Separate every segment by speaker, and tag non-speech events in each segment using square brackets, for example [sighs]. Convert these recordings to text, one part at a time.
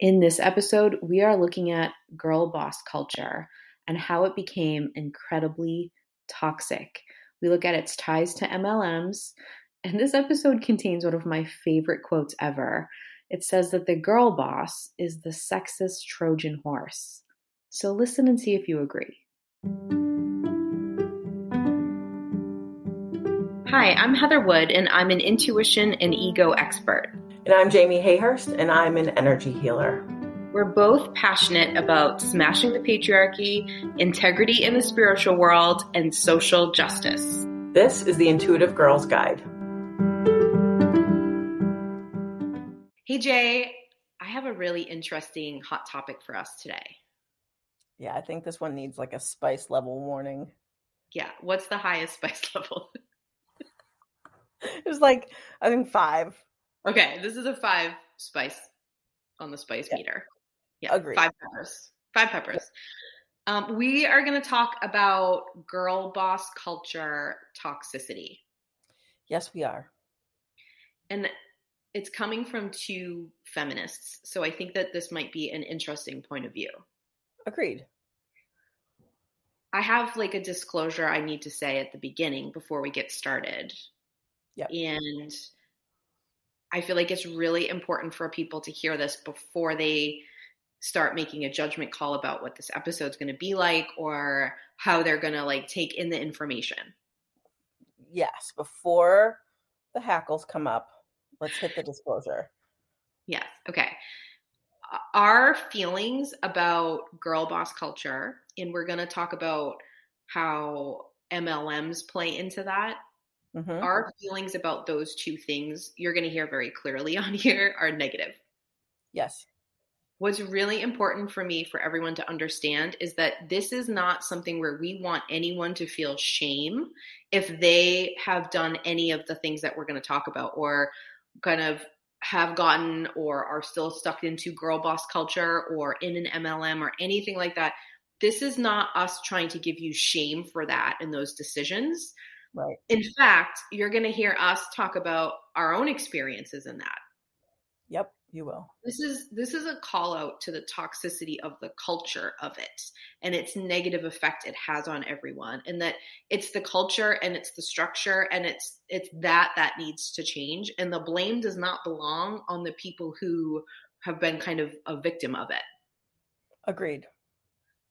Speaker 1: In this episode, we are looking at girl boss culture and how it became incredibly toxic. We look at its ties to MLMs, and this episode contains one of my favorite quotes ever. It says that the girl boss is the sexist Trojan horse. So listen and see if you agree. Hi, I'm Heather Wood, and I'm an intuition and ego expert.
Speaker 2: And I'm Jamie Hayhurst, and I'm an energy healer.
Speaker 1: We're both passionate about smashing the patriarchy, integrity in the spiritual world, and social justice.
Speaker 2: This is the Intuitive Girls Guide.
Speaker 1: Hey, Jay, I have a really interesting hot topic for us today.
Speaker 2: Yeah, I think this one needs like a spice level warning.
Speaker 1: Yeah, what's the highest [laughs] spice level?
Speaker 2: it was like, I think five.
Speaker 1: Okay, this is a five spice on the spice yeah. meter. Yeah,
Speaker 2: Agreed.
Speaker 1: five peppers. Five peppers. Yeah. Um, we are going to talk about girl boss culture toxicity.
Speaker 2: Yes, we are.
Speaker 1: And it's coming from two feminists. So I think that this might be an interesting point of view.
Speaker 2: Agreed.
Speaker 1: I have like a disclosure I need to say at the beginning before we get started.
Speaker 2: Yeah.
Speaker 1: And I feel like it's really important for people to hear this before they start making a judgment call about what this episode's going to be like or how they're going to like take in the information.
Speaker 2: Yes, before the hackles come up, let's hit the disclosure.
Speaker 1: Yes. Okay. Our feelings about girl boss culture, and we're going to talk about how MLMs play into that Mm-hmm. Our feelings about those two things, you're going to hear very clearly [laughs] on here, are negative.
Speaker 2: Yes.
Speaker 1: What's really important for me for everyone to understand is that this is not something where we want anyone to feel shame if they have done any of the things that we're going to talk about or kind of have gotten or are still stuck into girl boss culture or in an MLM or anything like that. This is not us trying to give you shame for that and those decisions.
Speaker 2: Right.
Speaker 1: In fact, you're going to hear us talk about our own experiences in that.
Speaker 2: Yep, you will.
Speaker 1: This is this is a call out to the toxicity of the culture of it and its negative effect it has on everyone and that it's the culture and it's the structure and it's it's that that needs to change and the blame does not belong on the people who have been kind of a victim of it.
Speaker 2: Agreed.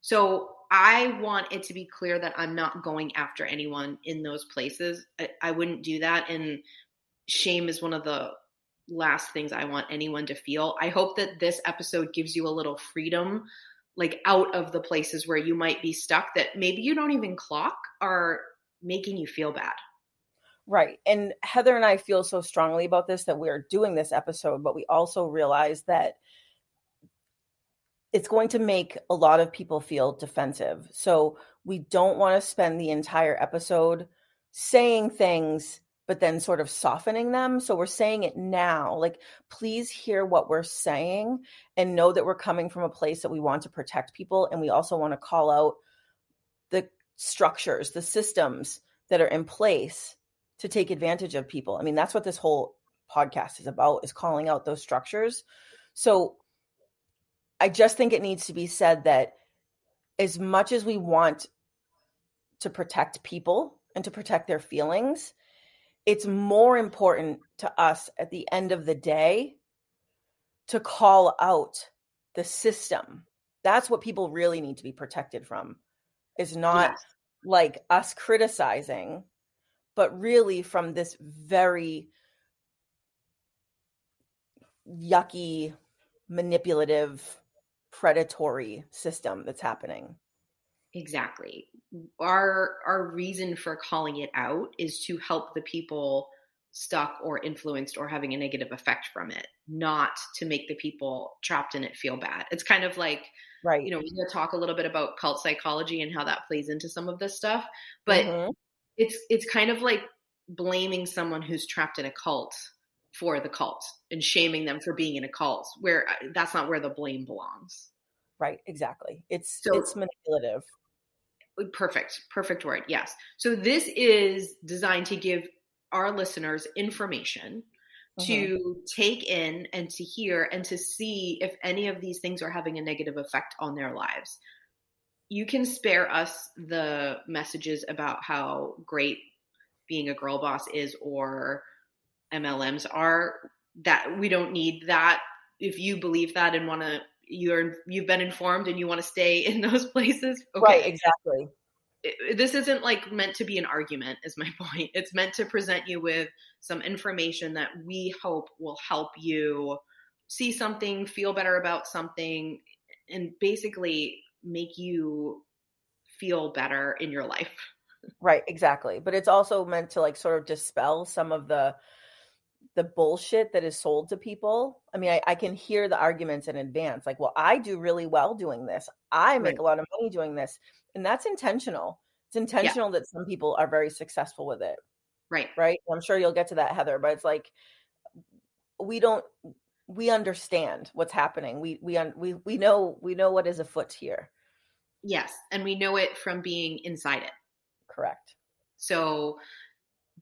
Speaker 1: So I want it to be clear that I'm not going after anyone in those places. I, I, wouldn't do that. And shame is one of the last things I want anyone to feel. I hope that this episode gives you a little freedom, like out of the places where you might be stuck that maybe you don't even clock are making you feel bad.
Speaker 2: Right. And Heather and I feel so strongly about this that we're doing this episode, but we also realize that it's going to make a lot of people feel defensive. So we don't want to spend the entire episode saying things but then sort of softening them. So we're saying it now. Like, please hear what we're saying and know that we're coming from a place that we want to protect people. And we also want to call out the structures, the systems that are in place to take advantage of people. I mean, that's what this whole podcast is about is calling out those structures. So I just think it needs to be said that as much as we want to protect people and to protect their feelings, it's more important to us at the end of the day to call out the system. That's what people really need to be protected from. Is not yes. like us criticizing, but really from this very yucky, manipulative predatory system that's happening.
Speaker 1: Exactly. Our our reason for calling it out is to help the people stuck or influenced or having a negative effect from it, not to make the people trapped in it feel bad. It's kind of like
Speaker 2: right.
Speaker 1: You know, we're gonna talk a little bit about cult psychology and how that plays into some of this stuff, but mm-hmm. it's it's kind of like blaming someone who's trapped in a cult for the cult and shaming them for being in a cult where uh, that's not where the blame belongs.
Speaker 2: Right exactly. It's so, it's manipulative.
Speaker 1: Uh, perfect. Perfect word yes. So this is designed to give our listeners information to mm-hmm. take in and to hear and to see if any of these things are having a negative effect on their lives. You can spare us the messages about how great being a girl boss is or MLMs are that we don't need that. If you believe that and want to you're you've been informed and you want to stay in [laughs] those places
Speaker 2: okay. Right exactly.
Speaker 1: This isn't like meant to be an argument is my [laughs] point. It's meant to present you with some information that we hope will help you see something feel better about something and basically make you feel better in your life. [laughs]
Speaker 2: Right exactly. But it's also meant to like sort of dispel some of the the bullshit that is sold to people. I mean, I, I, can hear the arguments in advance. Like, well, I do really well doing this. I make right. a lot of money doing this. And that's intentional. It's intentional yeah. that some people are very successful with it.
Speaker 1: Right.
Speaker 2: Right. I'm sure you'll get to that, Heather, but it's like we don't we understand what's happening. We we we we know we know what is afoot here.
Speaker 1: Yes, and we know it from being inside it.
Speaker 2: Correct.
Speaker 1: So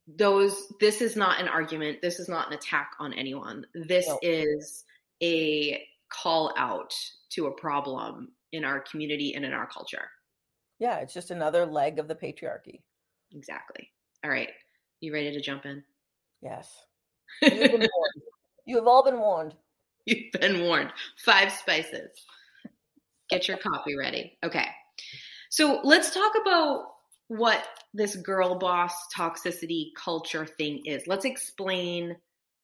Speaker 1: those this is not an argument. This is not an attack on anyone. This no. is a call out to a problem in our community and in our culture.
Speaker 2: Yeah it's just another leg of the patriarchy.
Speaker 1: Exactly. All right. You ready to jump in?
Speaker 2: Yes. [laughs] You have all been warned.
Speaker 1: You've been warned. Five spices. Get your coffee ready. Okay. So let's talk about what this girl boss toxicity culture thing is. Let's explain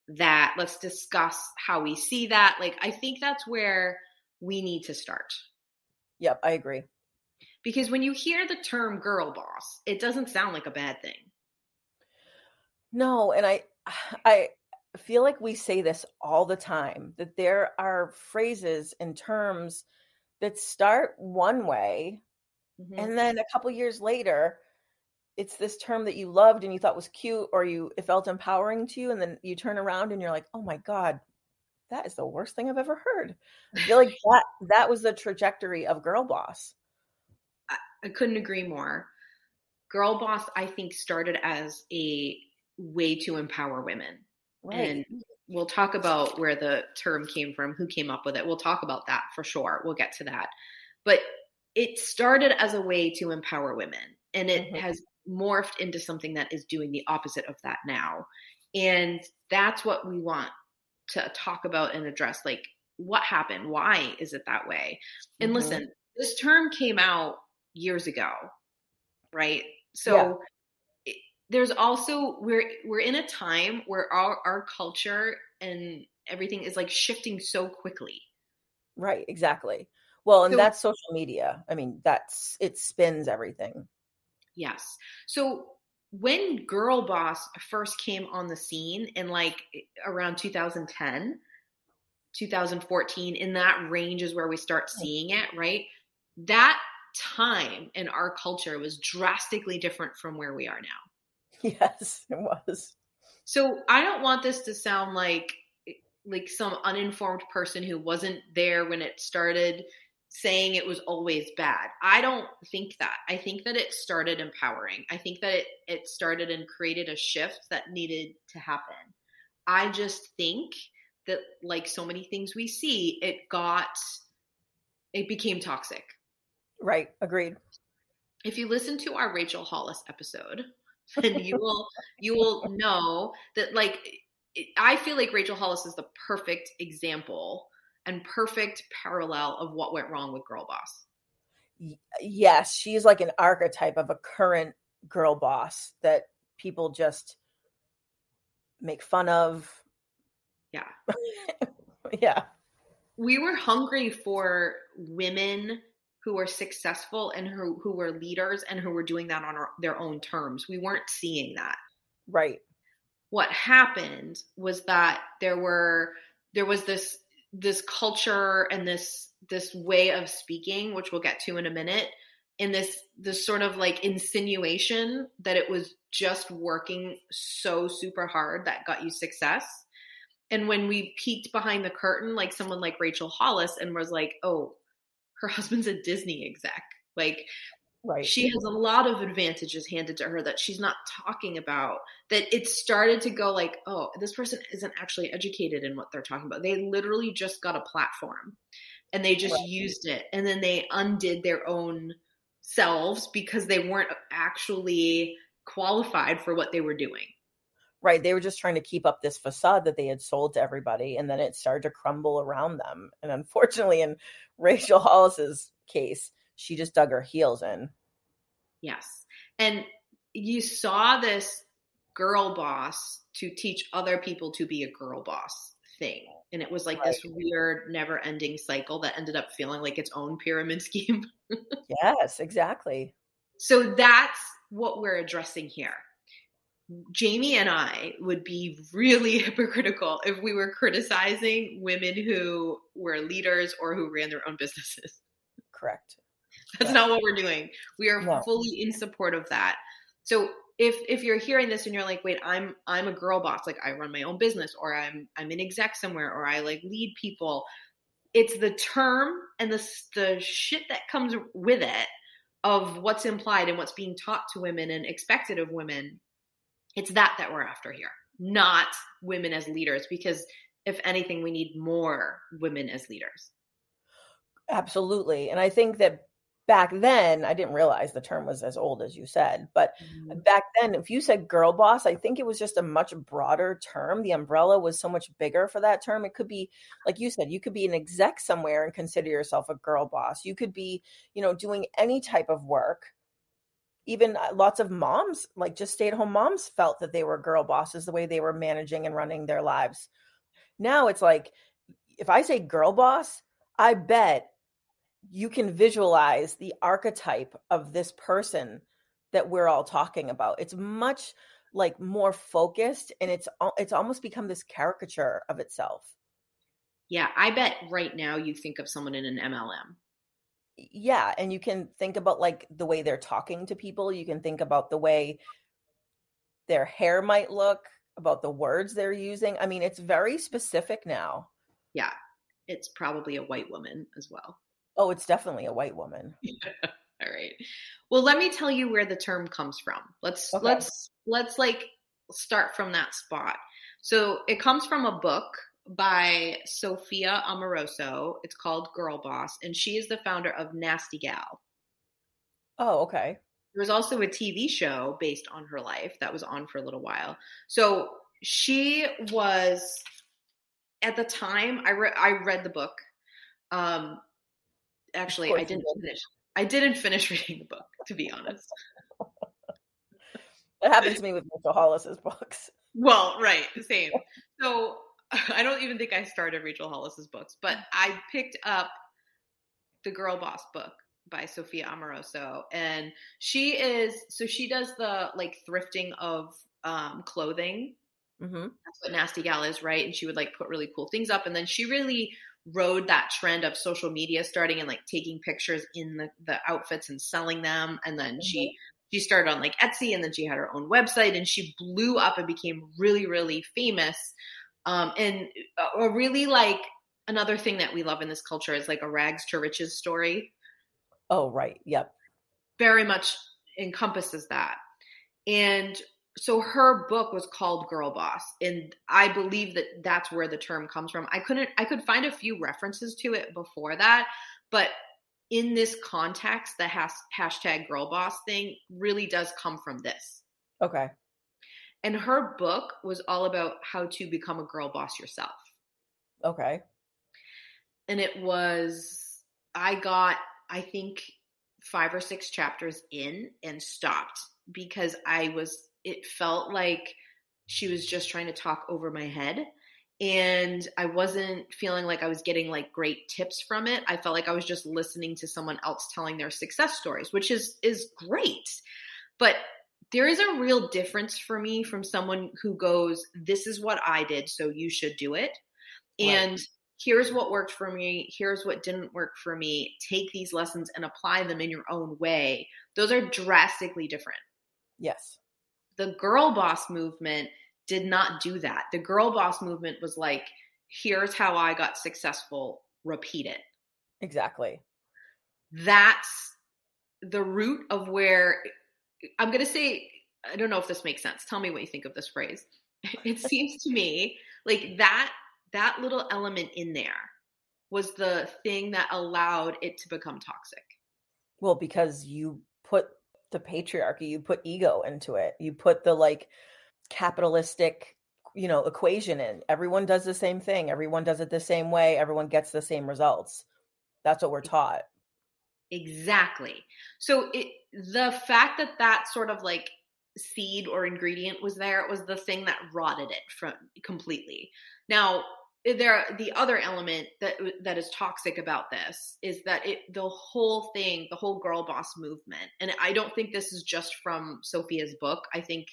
Speaker 1: that. Let's discuss how we see that. Like, I think that's where we need to start.
Speaker 2: Yep, I agree.
Speaker 1: Because when you hear the term girl boss, it doesn't sound like a bad thing.
Speaker 2: No, and I [sighs] I feel like we say this all the time that there are phrases and terms that start one way Mm-hmm. And then a couple years later, it's this term that you loved and you thought was cute or you it felt empowering to you and then you turn around and you're like, "Oh my god, that is the worst thing I've ever heard." I feel like [laughs] that that was the trajectory of Girl Boss.
Speaker 1: I, I couldn't agree more. Girl Boss I think started as a way to empower women. Right. And we'll talk about where the term came from, who came up with it. We'll talk about that for sure. We'll get to that. But it started as a way to empower women and it mm-hmm. has morphed into something that is doing the opposite of that now. And that's what we want to talk about and address like what happened? Why is it that way? And mm-hmm. listen, this term came out years ago, right? So yeah. there's also we're we're in a time where our our culture and everything is like shifting so quickly.
Speaker 2: Right, exactly. Well, and so, that's social media. I mean, that's it spins everything.
Speaker 1: Yes. So when Girl Boss first came on the scene in like eh, around 2010, 2014, in that range is where we start seeing it, right? That time in our culture was drastically different from where we are now. [laughs]
Speaker 2: Yes, it was.
Speaker 1: So I don't want this to sound like eh, like some uninformed person who wasn't there when it started saying it was always bad. I don't think that. I think that it started empowering. I think that it, it started and created a shift that needed to happen. I just think that, like so many things we see, it got, it became toxic.
Speaker 2: Right. Agreed.
Speaker 1: If you listen to our Rachel Hollis episode, [laughs] then you will you will know that like I feel like Rachel Hollis is the perfect example and perfect parallel of what went wrong with Girl Boss.
Speaker 2: Yes, she's like an archetype of a current girl boss that people just make fun of.
Speaker 1: Yeah. [laughs]
Speaker 2: yeah.
Speaker 1: We were hungry for women who were successful and who, who were leaders and who were doing that on our, their own terms. We weren't seeing that.
Speaker 2: Right.
Speaker 1: What happened was that there were there was this this culture and this this way of speaking which we'll get to in a minute in this this sort of like insinuation that it was just working so super hard that got you success. And when we peeked behind the curtain like someone like Rachel Hollis and was like oh her husband's a Disney exec. Like
Speaker 2: Right.
Speaker 1: She has a lot of advantages handed to her that she's not talking about. That it started to go like, oh, this person isn't actually educated in what they're talking about. They literally just got a platform and they just right. used it and then they undid their own selves because they weren't actually qualified for what they were doing.
Speaker 2: Right. They were just trying to keep up this facade that they had sold to everybody and then it started to crumble around them. And unfortunately in [laughs] Rachel Hollis's case, she just dug her heels in.
Speaker 1: Yes. And you saw this girl boss to teach other people to be a girl boss thing. And it was like right. this weird, never ending cycle that ended up feeling like its own pyramid [laughs] scheme.
Speaker 2: yes, exactly.
Speaker 1: So that's what we're addressing here. Jamie and I would be really [laughs] hypocritical if we were criticizing women who were leaders or who ran their own businesses.
Speaker 2: Correct.
Speaker 1: That's yeah. not what we're doing. We are no. fully in support of that. So if if you're hearing this and you're like, wait, I'm I'm a girl boss, like I run my own business, or I'm I'm an exec somewhere, or I like lead people. It's the term and the the shit that comes with it of what's implied and what's being taught to women and expected of women. It's that that we're after here, not women as leaders, because if anything, we need more women as leaders.
Speaker 2: Absolutely. And I think that back then i didn't realize the term was as old as you said but mm-hmm. back then if you said girl boss i think it was just a much broader term. The umbrella was so much bigger for that term. It could be like you said you could be an exec somewhere and consider yourself a girl boss. You could be you know doing any type of work. Even uh, lots of moms like just stay at home moms felt that they were girl bosses the way they were managing and running their lives. Now it's like if i say girl boss i bet you can visualize the archetype of this person that we're all talking about. It's much like more focused and it's it's almost become this caricature of itself.
Speaker 1: Yeah, I bet right now you think of someone in an MLM.
Speaker 2: Yeah, and you can think about like the way they're talking to people, you can think about the way their hair might look, about the words they're using. I mean, it's very specific now.
Speaker 1: Yeah. It's probably a white woman as well.
Speaker 2: Oh, it's definitely a white woman. [laughs]
Speaker 1: All right. Well, let me tell you where the term comes from. Let's okay. let's let's like start from that spot. So it comes from a book by Sophia Amoruso. It's called Girl Boss, and she is the founder of Nasty Gal.
Speaker 2: Oh, okay.
Speaker 1: There was also a TV show based on her life that was on for a little while. So she was at the time I read I read the book. Um, actually I didn't finish. I didn't finish [laughs] reading the book, to be honest.
Speaker 2: It happens to me with Rachel Hollis's books.
Speaker 1: Well, right, the same. [laughs] So [laughs] I don't even think I started Rachel Hollis's books, but I picked up the Girl Boss book by Sophia Amoruso, and she is so she does the like thrifting of um, clothing. Mm-hmm. That's what Nasty Gal is, right? And she would like put really cool things up, and then she really rode that trend of social media starting and like taking pictures in the, the outfits and selling them. And then mm-hmm. she she started on like Etsy and then she had her own website and she blew up and became really really famous. Um and a really like another thing that we love in this culture is like a rags to riches story.
Speaker 2: Oh right. Yep.
Speaker 1: Very much encompasses that. And so her book was called girl boss and i believe that that's where the term comes from. I couldn't i could find a few references to it before that but in this context the has, hashtag girl boss thing really does come from this.
Speaker 2: Okay.
Speaker 1: And her book was all about how to become a girl boss yourself.
Speaker 2: Okay.
Speaker 1: And it was i got i think five or six chapters in and stopped because i was it felt like she was just trying to talk over my head and I wasn't feeling like I was getting like great tips from it. I felt like I was just listening to someone else telling their success stories, which is is great. But there is a real difference for me from someone who goes, "This is what I did, so you should do it." Right. And here's what worked for me, here's what didn't work for me. Take these lessons and apply them in your own way. Those are drastically different.
Speaker 2: Yes.
Speaker 1: The girl boss movement did not do that. The girl boss movement was like, here's how I got successful, repeat it.
Speaker 2: Exactly.
Speaker 1: That's the root of where I'm going to say, I don't know if this makes sense. Tell me what you think of this phrase. [laughs] It seems to me like that that little element in there was the thing that allowed it to become toxic.
Speaker 2: Well, because you put the patriarchy, you put ego into it. You put the like capitalistic, you know, equation in. Everyone does the same thing. Everyone does it the same way. Everyone gets the same results. That's what we're taught.
Speaker 1: Exactly. So it the fact that that sort of like seed or ingredient was there it was the thing that rotted it from completely. Now, there the other element that that is toxic about this is that it the whole thing, the whole girl boss movement. And I don't think this is just from Sophia's book. I think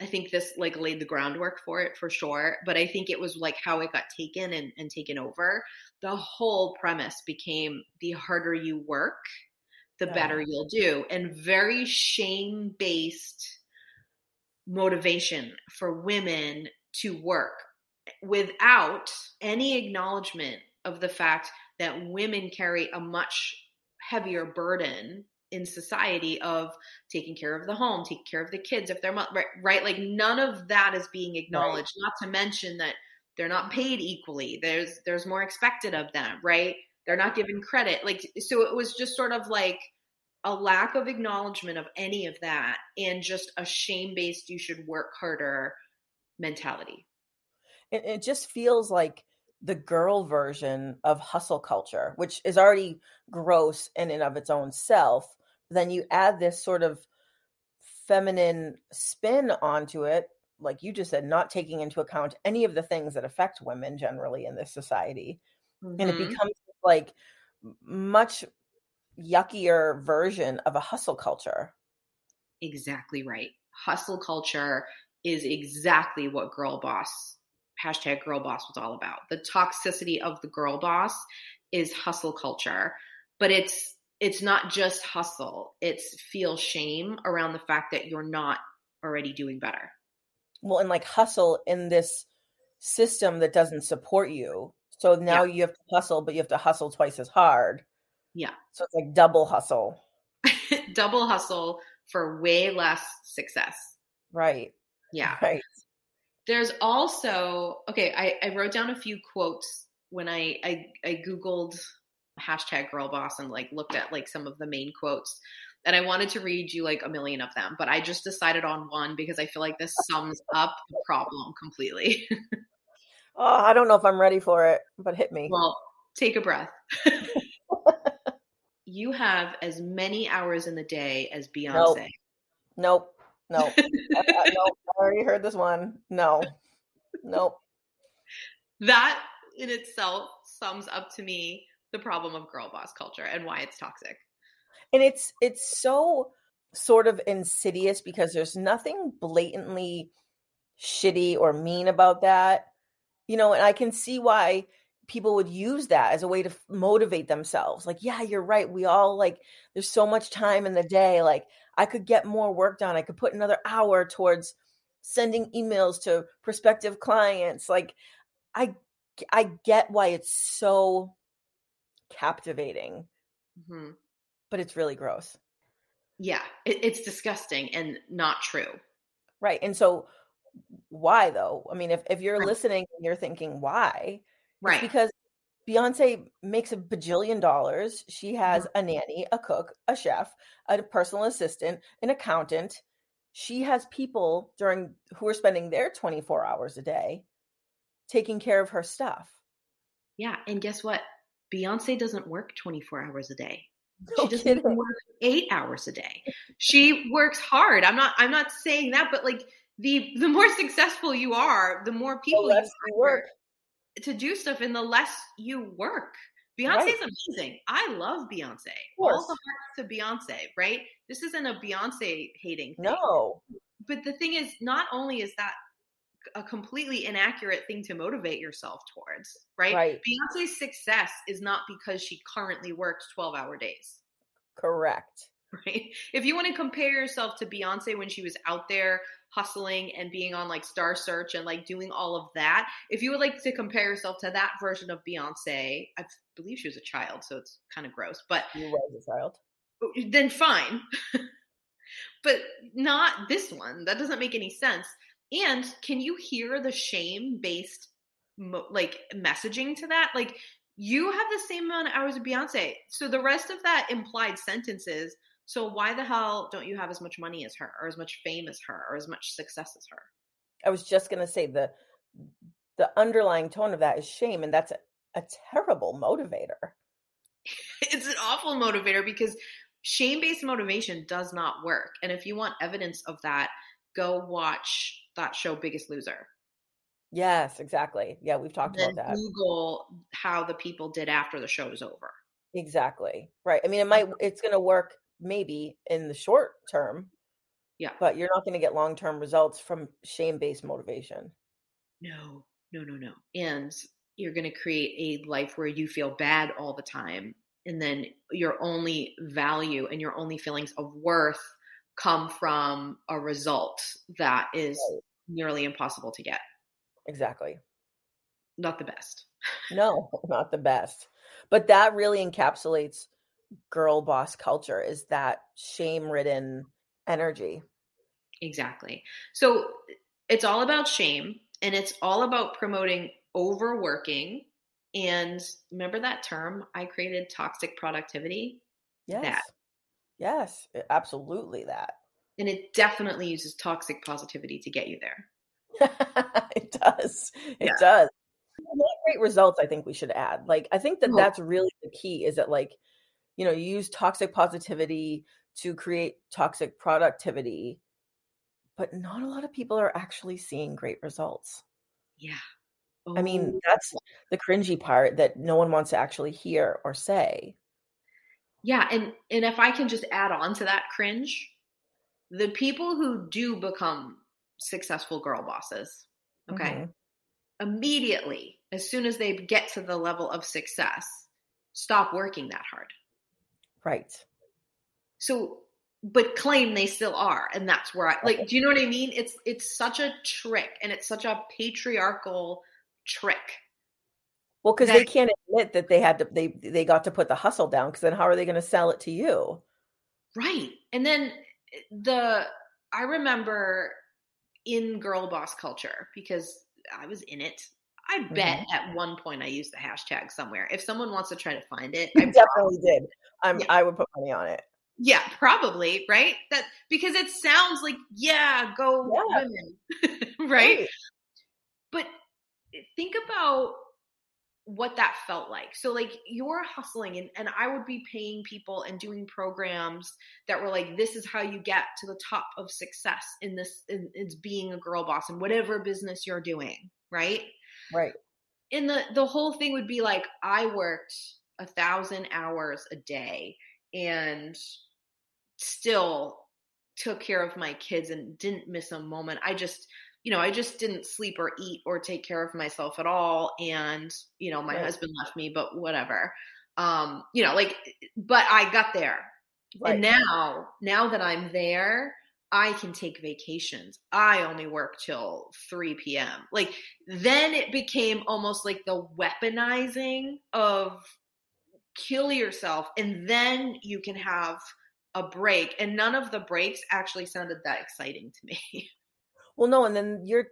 Speaker 1: I think this like laid the groundwork for it for sure. But I think it was like how it got taken and, and taken over. The whole premise became the harder you work, the yeah. better you'll do. And very shame based motivation for women to work without any acknowledgement of the fact that women carry a much heavier burden in society of taking care of the home, taking care of the kids if they're right, right? Like none of that is being acknowledged. Right. Not to mention that they're not paid equally. There's there's more expected of them, right? They're not given credit. Like so it was just sort of like a lack of acknowledgement of any of that and just a shame-based you should work harder mentality.
Speaker 2: It, it just feels like the girl version of hustle culture, which is already gross in and of its own self then you add this sort of feminine spin onto it like you just said not taking into account any of the things that affect women generally in this society mm-hmm. and it mm-hmm. becomes like much yuckier version of a hustle culture
Speaker 1: exactly right hustle culture is exactly what girl boss hashtag girl boss was all about. The toxicity of the girl boss is hustle culture but it's it's not just hustle. It's feel shame around the fact that you're not already doing better.
Speaker 2: Well and like hustle in this system that doesn't support you. So now yeah. you have to hustle but you have to hustle twice as hard.
Speaker 1: Yeah.
Speaker 2: So it's like double hustle. [laughs]
Speaker 1: Double hustle for way less success.
Speaker 2: Right.
Speaker 1: Yeah. [laughs]
Speaker 2: Right
Speaker 1: there's also okay i, I wrote down a few quotes when I, I i googled hashtag girl boss and like looked at like some of the main quotes and I wanted to read you like a million of them, but I just decided on one because I feel like this sums up the problem completely. [laughs]
Speaker 2: oh, I don't know if I'm ready for it, but hit me.
Speaker 1: Well, take a breath. [laughs] you have as many hours in the day as Beyonce.
Speaker 2: Nope. Nope. nope. I, I, nope. I already heard this one. No. Nope.
Speaker 1: That in itself sums up to me the problem of girl boss culture and why it's toxic.
Speaker 2: And it's it's so sort of insidious because there's nothing blatantly shitty or mean about that. You know, and I can see why people would use that as a way to motivate themselves. Like, yeah, you're right. We all like there's so much time in the day. Like, I could get more work done. I could put another hour towards sending emails to prospective clients. Like, I I get why it's so captivating, mm-hmm. but it's really gross.
Speaker 1: Yeah, it, it's disgusting and not true.
Speaker 2: Right. And so, why though? I mean, if, if you're right. listening and you're thinking, why?
Speaker 1: Right.
Speaker 2: because Beyonce makes a bajillion dollars. She has mm-hmm. a nanny, a cook, a chef, a personal assistant, an accountant. She has people during who are spending their 24 hours a day taking care of her stuff.
Speaker 1: Yeah. And guess what? Beyonce doesn't work 24 hours a day. [laughs] No she doesn't even work eight hours a day. [laughs] She works hard. I'm not I'm not saying that, but like the the more successful you are, the more people the you work to do stuff and the less you work. Beyonce right. is amazing. I love Beyonce. All the hearts to Beyonce, right? This isn't a Beyonce hating thing.
Speaker 2: No.
Speaker 1: But the thing is, not only is that a completely inaccurate thing to motivate yourself towards, right?
Speaker 2: right?
Speaker 1: Beyonce's success is not because she currently works 12 hour days.
Speaker 2: Correct. [laughs]
Speaker 1: Right? If you want to compare yourself to Beyonce when she was out there hustling and being on like Star Search and like doing all of that, if you would like to compare yourself to that version of Beyonce, I believe she was a child, so it's kind of gross, but
Speaker 2: you was a child.
Speaker 1: then fine. [laughs] but not this one. That doesn't make any sense. And can you hear the shame based like messaging to that? Like you have the same amount of hours of Beyonce. So the rest of that implied sentences. So why the hell don't you have as much money as her or as much fame as her or as much success as her?
Speaker 2: I was just going to say the the underlying tone of that is shame and that's a, a terrible motivator. [laughs]
Speaker 1: it's an awful motivator because shame based motivation does not work. And if you want evidence of that, go watch that show, Biggest Loser.
Speaker 2: Yes, exactly. Yeah, we've talked about that.
Speaker 1: Google how the people did after the show is over.
Speaker 2: Exactly. Right. I mean, it might, it's going to work maybe in the short term.
Speaker 1: Yeah.
Speaker 2: But you're not going to get long term results from shame based motivation.
Speaker 1: No, no, no, no. And you're going to create a life where you feel bad all the time and then your only value and your only feelings of worth come from a result that is right. nearly impossible to get.
Speaker 2: Exactly.
Speaker 1: Not the best.
Speaker 2: no, [laughs] not the best. But that really encapsulates girl boss culture is that shame ridden energy.
Speaker 1: Exactly. So it's all about shame and it's all about promoting overworking and remember that term I created toxic productivity?
Speaker 2: Yes. That. Yes, absolutely that.
Speaker 1: And it definitely uses toxic positivity to get you there. [laughs]
Speaker 2: it does. It yeah. does. Great results, I think we should add. Like, I think that oh. that's really the key is that, like, you know, you use toxic positivity to create toxic productivity, but not a lot of people are actually seeing great results.
Speaker 1: Yeah.
Speaker 2: I mean, oh. that's the cringy part that no one wants to actually hear or say.
Speaker 1: Yeah, and and if I can just add on to that cringe, the people who do become successful girl bosses, okay? Mm-hmm. Immediately, as soon as they get to the level of success, stop working that hard.
Speaker 2: Right.
Speaker 1: So but claim they still are and that's where i like do you know what i mean it's it's such a trick and it's such a patriarchal trick.
Speaker 2: Well, because they can't admit that they had to they they got to put the hustle down because then how are they going to sell it to you?
Speaker 1: Right. And then eh, the I remember in girl boss culture because I was in it. I bet mm-hmm. at one point I used the hashtag somewhere. If someone wants to try to find it,
Speaker 2: I definitely did. I'm yeah. I would put money on it.
Speaker 1: Yeah, probably, right? That because it sounds like yeah, go yeah. women. [laughs] right? right? But think about what that felt like. So like you're hustling and, and I would be paying people and doing programs that were like, this is how you get to the top of success in this, in, it's being a girl boss in whatever business you're doing. Right.
Speaker 2: Right.
Speaker 1: And the, the whole thing would be like, I worked a thousand hours a day and still took care of my kids and didn't miss a moment. I just, you know, I just didn't sleep or eat or take care of myself at all. And, you know, my right. husband left me, but whatever. Um, you know, like, but I got there. Right. And now, now that I'm there, I can take vacations. I only work till 3 p.m. Like, then it became almost like the weaponizing of kill yourself, and then you can have a break. And none of the breaks actually sounded that exciting to me. [laughs]
Speaker 2: Well, no, and then you're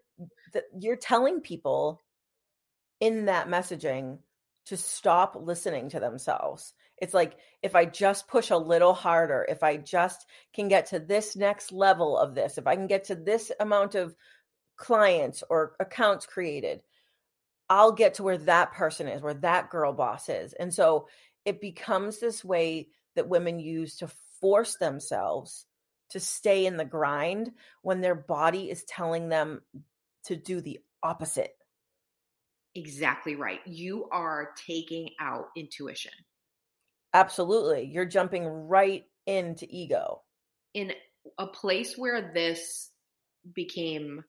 Speaker 2: you're telling people in that messaging to stop listening to themselves. It's like if I just push a little harder, if I just can get to this next level of this, if I can get to this amount of clients or accounts created, I'll get to where that person is, where that girl boss is. And so it becomes this way that women use to force themselves to stay in the grind when their body is telling them to do the opposite.
Speaker 1: Exactly right. You are taking out intuition.
Speaker 2: Absolutely. You're jumping right into ego.
Speaker 1: In a place where this became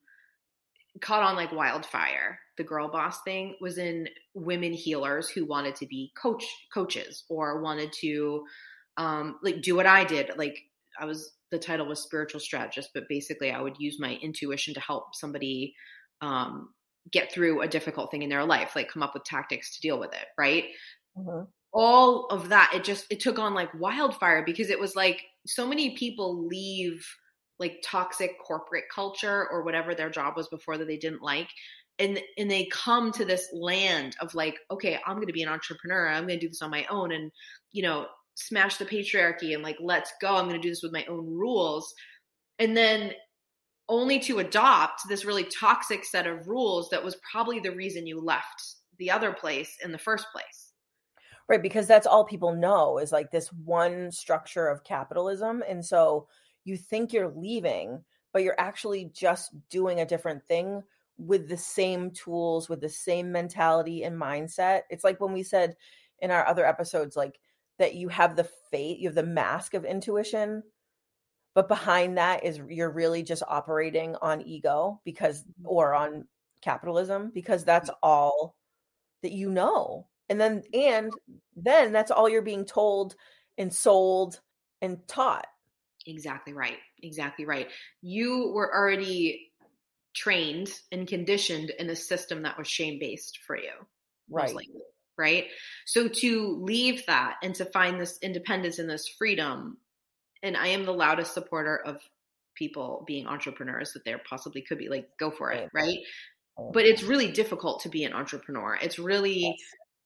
Speaker 1: caught on like wildfire, the girl boss thing was in women healers who wanted to be coach coaches or wanted to um like do what I did. Like I was the title was spiritual strategist, but basically I would use my intuition to help somebody um, get through a difficult thing in their life, like come up with tactics to deal with it, right? Mm-hmm. All of that it just it took on like wildfire because it was like so many people leave like toxic corporate culture or whatever their job was before that they didn't like and and they come to this land of like okay i'm going to be an entrepreneur i'm going to do this on my own and you know smash the patriarchy and like let's go i'm going to do this with my own rules and then only to adopt this really toxic set of rules that was probably the reason you left the other place in the first place
Speaker 2: right because that's all people know is like this one structure of capitalism and so you think you're leaving but you're actually just doing a different thing with the same tools with the same mentality and mindset. It's like when we said in our other episodes like that you have the fate you have the mask of intuition but behind that is you're really just operating on ego because mm-hmm. or on capitalism because mm-hmm. that's all that you know and then and then that's all you're being told and sold and taught.
Speaker 1: Exactly right exactly right. You were already trained and conditioned in a system that was shame based for you
Speaker 2: right.
Speaker 1: likely, right? So to leave that and to find this independence and this freedom and i am the loudest supporter of people being entrepreneurs that there possibly could be like go for it right. But it's really difficult to be an entrepreneur. It's really yes.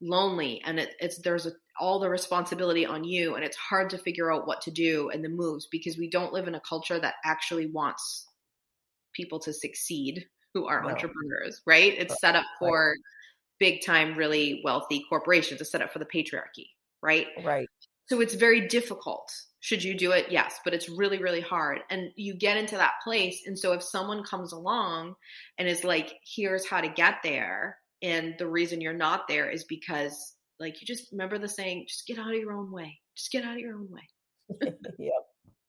Speaker 1: Lonely and it, it's there's a, all the responsibility on you and it's hard to figure out what to do and the moves because we don't live in a culture that actually wants people to succeed who are no. entrepreneurs, right? It's set up for right. big time, really wealthy corporations. It's set up for the patriarchy, right?
Speaker 2: Right.
Speaker 1: So it's very difficult. Should you do it? Yes, but it's really, really hard. And you get into that place. And so if someone comes along and is like, here's how to get there, and the reason you're not there is because, like, you just remember the saying, just get out of your own way. Just get out of your own way. [laughs]
Speaker 2: yep. [laughs]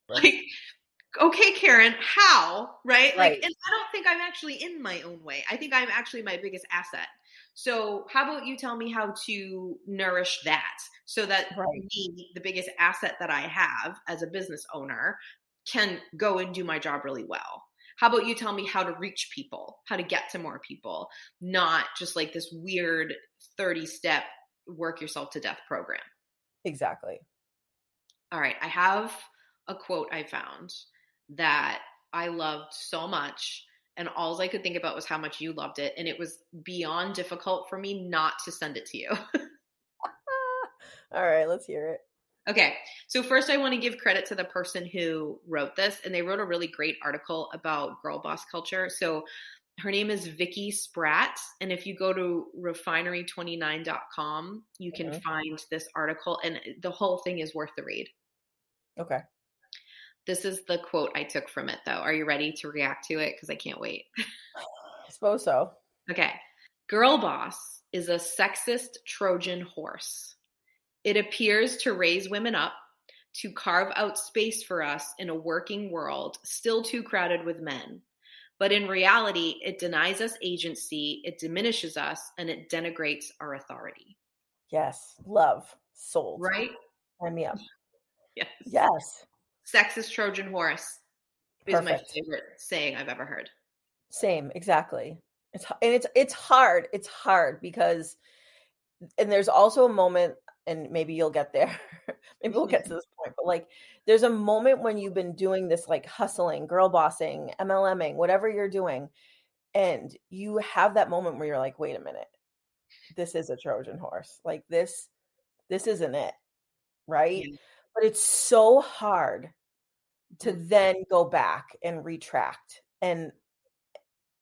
Speaker 1: Like okay, Karen, how? Right? Like, and I don't think I'm actually in my own way. I think I'm actually my biggest asset. So, how about you tell me how to nourish that so that right. me, the biggest asset that I have as a business owner, can go and do my job really well? How about you tell me how to reach people, how to get to more people, not just like this weird 30 step work yourself to death program?
Speaker 2: Exactly.
Speaker 1: All right. I have a quote I found that I loved so much. And all I could think about was how much you loved it. And it was beyond difficult for me not to send it to you. [laughs]
Speaker 2: all right, let's hear it.
Speaker 1: Okay. So first I want to give credit to the person who wrote this and they wrote a really great article about girl boss culture. So her name is Vicky Spratt and if you go to refinery29.com, you can mm-hmm. find this article and the whole thing is worth the read.
Speaker 2: Okay.
Speaker 1: This is the quote I took from it, though. Are you ready to react to it? Because I can't wait. [laughs]
Speaker 2: I suppose so.
Speaker 1: Okay. Girl boss is a sexist Trojan horse. It appears to raise women up, to carve out space for us in a working world still too crowded with men. But in reality, it denies us agency, it diminishes us, and it denigrates our authority.
Speaker 2: Yes. Love. Sold.
Speaker 1: Right?
Speaker 2: Sign me up.
Speaker 1: Yes.
Speaker 2: Yes.
Speaker 1: Sexist Trojan horse is Perfect. my favorite saying I've ever heard.
Speaker 2: Same, exactly. It's and it's it's hard. It's hard because and there's also a moment and maybe you'll get there. [laughs] maybe we'll get to this point, but like there's a moment when you've been doing this like hustling, girl bossing, MLMing, whatever you're doing, and you have that moment where you're like, wait a minute, this is a Trojan horse. Like this, this isn't it. Right. Yeah but it's so hard to mm. then go back and retract and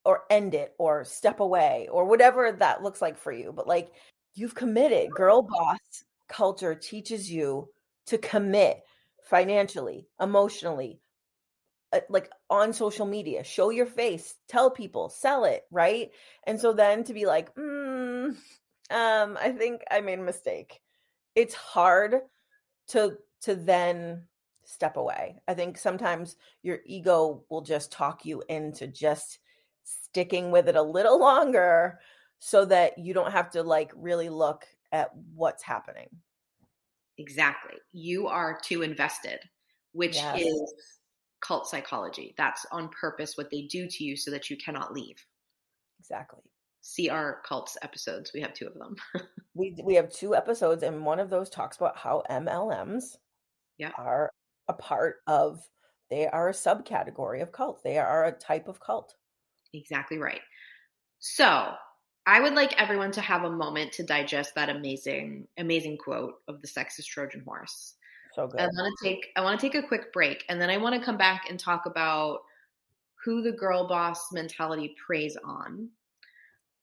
Speaker 2: or end it or step away or whatever that looks like for you but like you've committed girl boss culture teaches you to commit financially emotionally uh, like on social media. Show your face tell people sell it right? And so then to be like mm, um i think i made a mistake. It's hard to to then step away. I think sometimes your ego will just talk you into just sticking with it a little longer so that you don't have to like really look at what's happening.
Speaker 1: Exactly. You are too invested, which yes. is cult psychology. That's on purpose what they do to you so that you cannot leave.
Speaker 2: Exactly.
Speaker 1: see our cults episodes. We have two of them. [laughs]
Speaker 2: we we have two episodes, and one of those talks about how MLMs
Speaker 1: yeah.
Speaker 2: are a part of. They are a subcategory of cult. They are a type of cult.
Speaker 1: Exactly right. So I would like everyone to have a moment to digest that amazing, amazing quote of the sexist Trojan horse.
Speaker 2: So good.
Speaker 1: I want to take I want to take a quick break and then I want to come back and talk about who the girl boss mentality preys on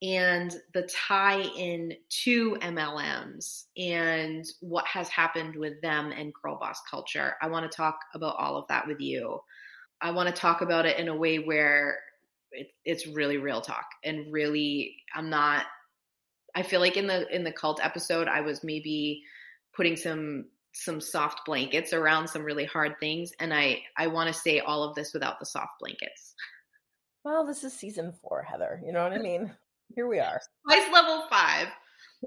Speaker 1: and the tie in to MLMs and what has happened with them and girl boss culture. I want to talk about all of that with you. I want to talk about it in a way where it, it's really real talk and really I'm not I feel like in the in the cult episode I was maybe putting some some soft blankets around some really hard things and I I want to say all of this without the soft blankets.
Speaker 2: Well, this is season 4, Heather. You know what I mean? Here we are.
Speaker 1: Spice level 5.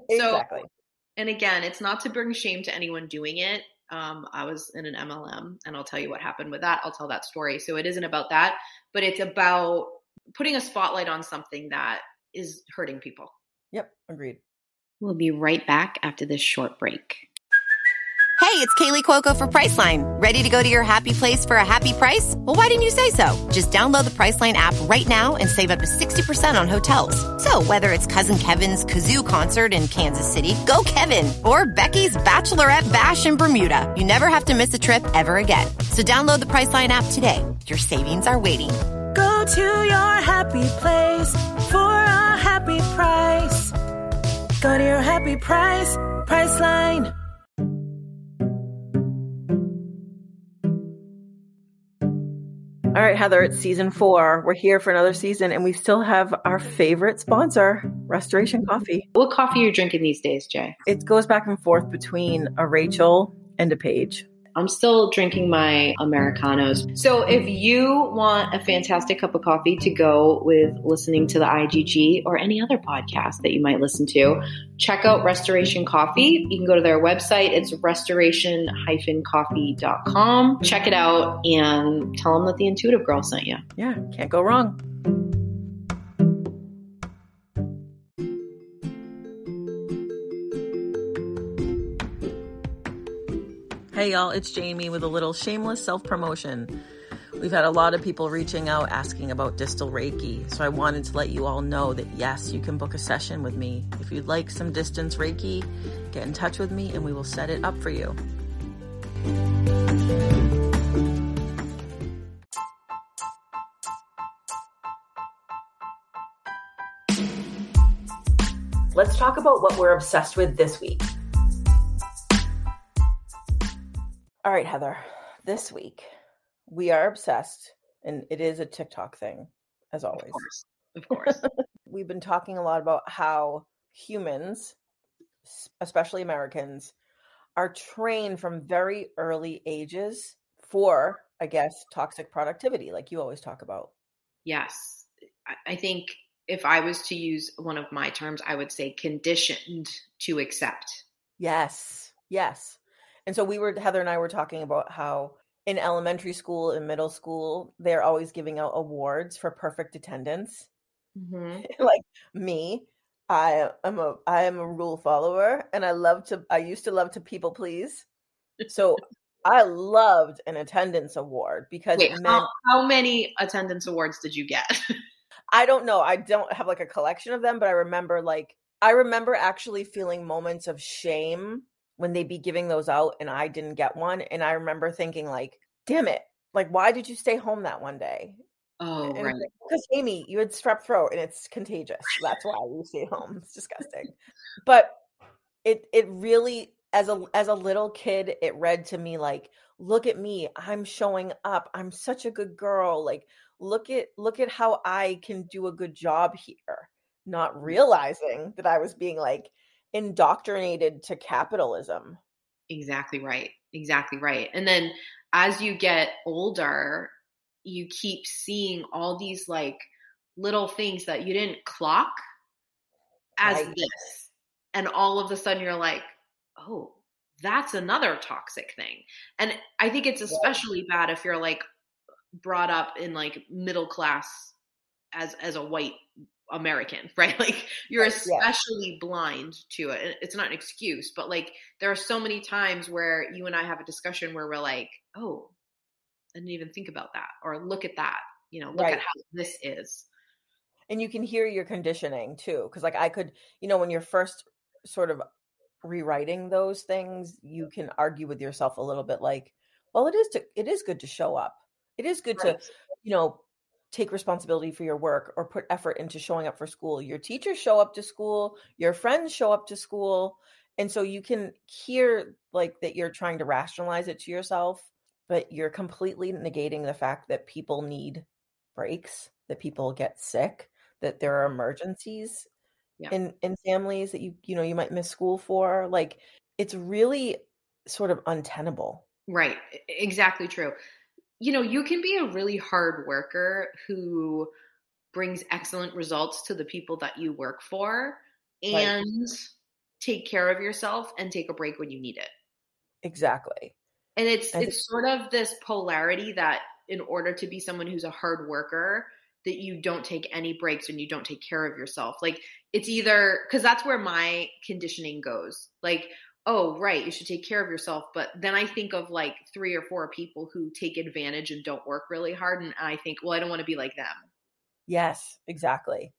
Speaker 2: Exactly.
Speaker 1: So, and again, it's not to bring shame to anyone doing it. Um, I was in an MLM, and I'll tell you what happened with that. I'll tell that story. So it isn't about that, but it's about putting a spotlight on something that is hurting people.
Speaker 2: Yep, agreed.
Speaker 1: We'll be right back after this short break.
Speaker 3: Hey, it's Kaley Cuoco for Priceline. Ready to go to your happy place for a happy price? Well, why didn't you say so? Just download the Priceline app right now and save up to 60% on hotels. So, whether it's Cousin Kevin's Kazoo concert in Kansas City, go Kevin, or Becky's Bachelorette Bash in Bermuda, you never have to miss a trip ever again. So, download the Priceline app today. Your savings are waiting
Speaker 4: Go to your happy place for a happy price. Go to your happy price, Priceline.
Speaker 2: All right, Heather, it's season four. We're here for another season, and we still have our favorite sponsor, Restoration Coffee.
Speaker 1: What coffee are you drinking these days, Jay?
Speaker 2: It goes back and forth between a Rachel and a Paige.
Speaker 1: I'm still drinking my Americanos. So if you want a fantastic cup of coffee to go with listening to the IGG or any other podcast that you might listen to, check out Restoration Coffee. You can go to their website. It's restoration-coffee.com. Check it out and tell them that the Intuitive Girl sent you.
Speaker 2: Yeah, can't go wrong. Hey y'all, it's Jamie with a little shameless self promotion. We've had a lot of people reaching out asking about distance Reiki, so I wanted to let you all know that yes, you can book a session with me. If you'd like some distance Reiki, get in touch with me and we will set it up for you. Let's talk about what we're obsessed with this week. All right, Heather, this week we are obsessed, and it is a TikTok thing, as always.
Speaker 1: Of course. Of course. [laughs]
Speaker 2: We've been talking a lot about how humans, especially Americans, are trained from very early ages for, I guess, toxic productivity, like you always talk about.
Speaker 1: yes. I- I think if I was to use one of my terms, I would say conditioned to accept.
Speaker 2: Yes, yes. And so we were, Heather and I were talking about how in elementary school and middle school, they're always giving out awards for perfect attendance.
Speaker 1: Mm-hmm. [laughs]
Speaker 2: like me, I am a I am a rule follower and I love to I used to love to people please. So I loved an attendance award because
Speaker 1: Wait,
Speaker 2: meant
Speaker 1: how, how many attendance awards did you get? [laughs]
Speaker 2: I don't know. I don't have like a collection of them, but I remember like I remember actually feeling moments of shame when they'd be giving those out and I didn't get one. And I remember thinking like, damn it. Like, why did you stay home that one day?
Speaker 1: oh,
Speaker 2: And
Speaker 1: right.
Speaker 2: Because Amy, you had strep throat and it's contagious. That's why you stay home. It's disgusting. But it it really as a as a little kid, it read to me like, look at me. I'm showing up. I'm such a good girl. Like, look at look at how I can do a good job here. Not mm. realizing that I was being like indoctrinated to capitalism.
Speaker 1: Exactly right. Exactly right. And then as you get older, you keep seeing all these like little things that you didn't clock as
Speaker 2: Right.
Speaker 1: this. And all of a sudden you're like, oh, that's another toxic thing. And I think it's especially bad if you're like brought up in like middle class as as a white American, [laughs] right? Like you're
Speaker 2: Right, yeah.
Speaker 1: especially blind to it. It's not an excuse, but like there are so many times where you and I have a discussion where we're like, "Oh, I didn't even think about that," or "Look at that," you know, look
Speaker 2: Right.
Speaker 1: at how this is.
Speaker 2: and you can hear your conditioning too because like i could you know when you're first sort of rewriting those things you can argue with yourself a little bit like well it is to it is good to show up it is good to you know take responsibility for your work or put effort into showing up for school your teachers show up to school your friends show up to school and so you can hear like that you're trying to rationalize it to yourself but you're completely negating the fact that people need breaks that people get sick that there are mm-hmm. emergencies
Speaker 1: Yeah.
Speaker 2: in in families that you you know you might miss school for like it's really sort of untenable
Speaker 1: Right. Exactly true. You know, you can be a really hard worker who brings excellent results to the people that you work for
Speaker 2: Right.
Speaker 1: and take care of yourself and take a break when you need it.
Speaker 2: exactly
Speaker 1: And it's
Speaker 2: I think-
Speaker 1: it's sort of this polarity that in order to be someone who's a hard worker that you don't take any breaks and you don't take care of yourself. Like it's either cuz that's where my conditioning goes. Like oh right you should take care of yourself. But then i think of like three or four people who take advantage and don't work really hard and i think well i don't want to be like them.
Speaker 2: Yes exactly.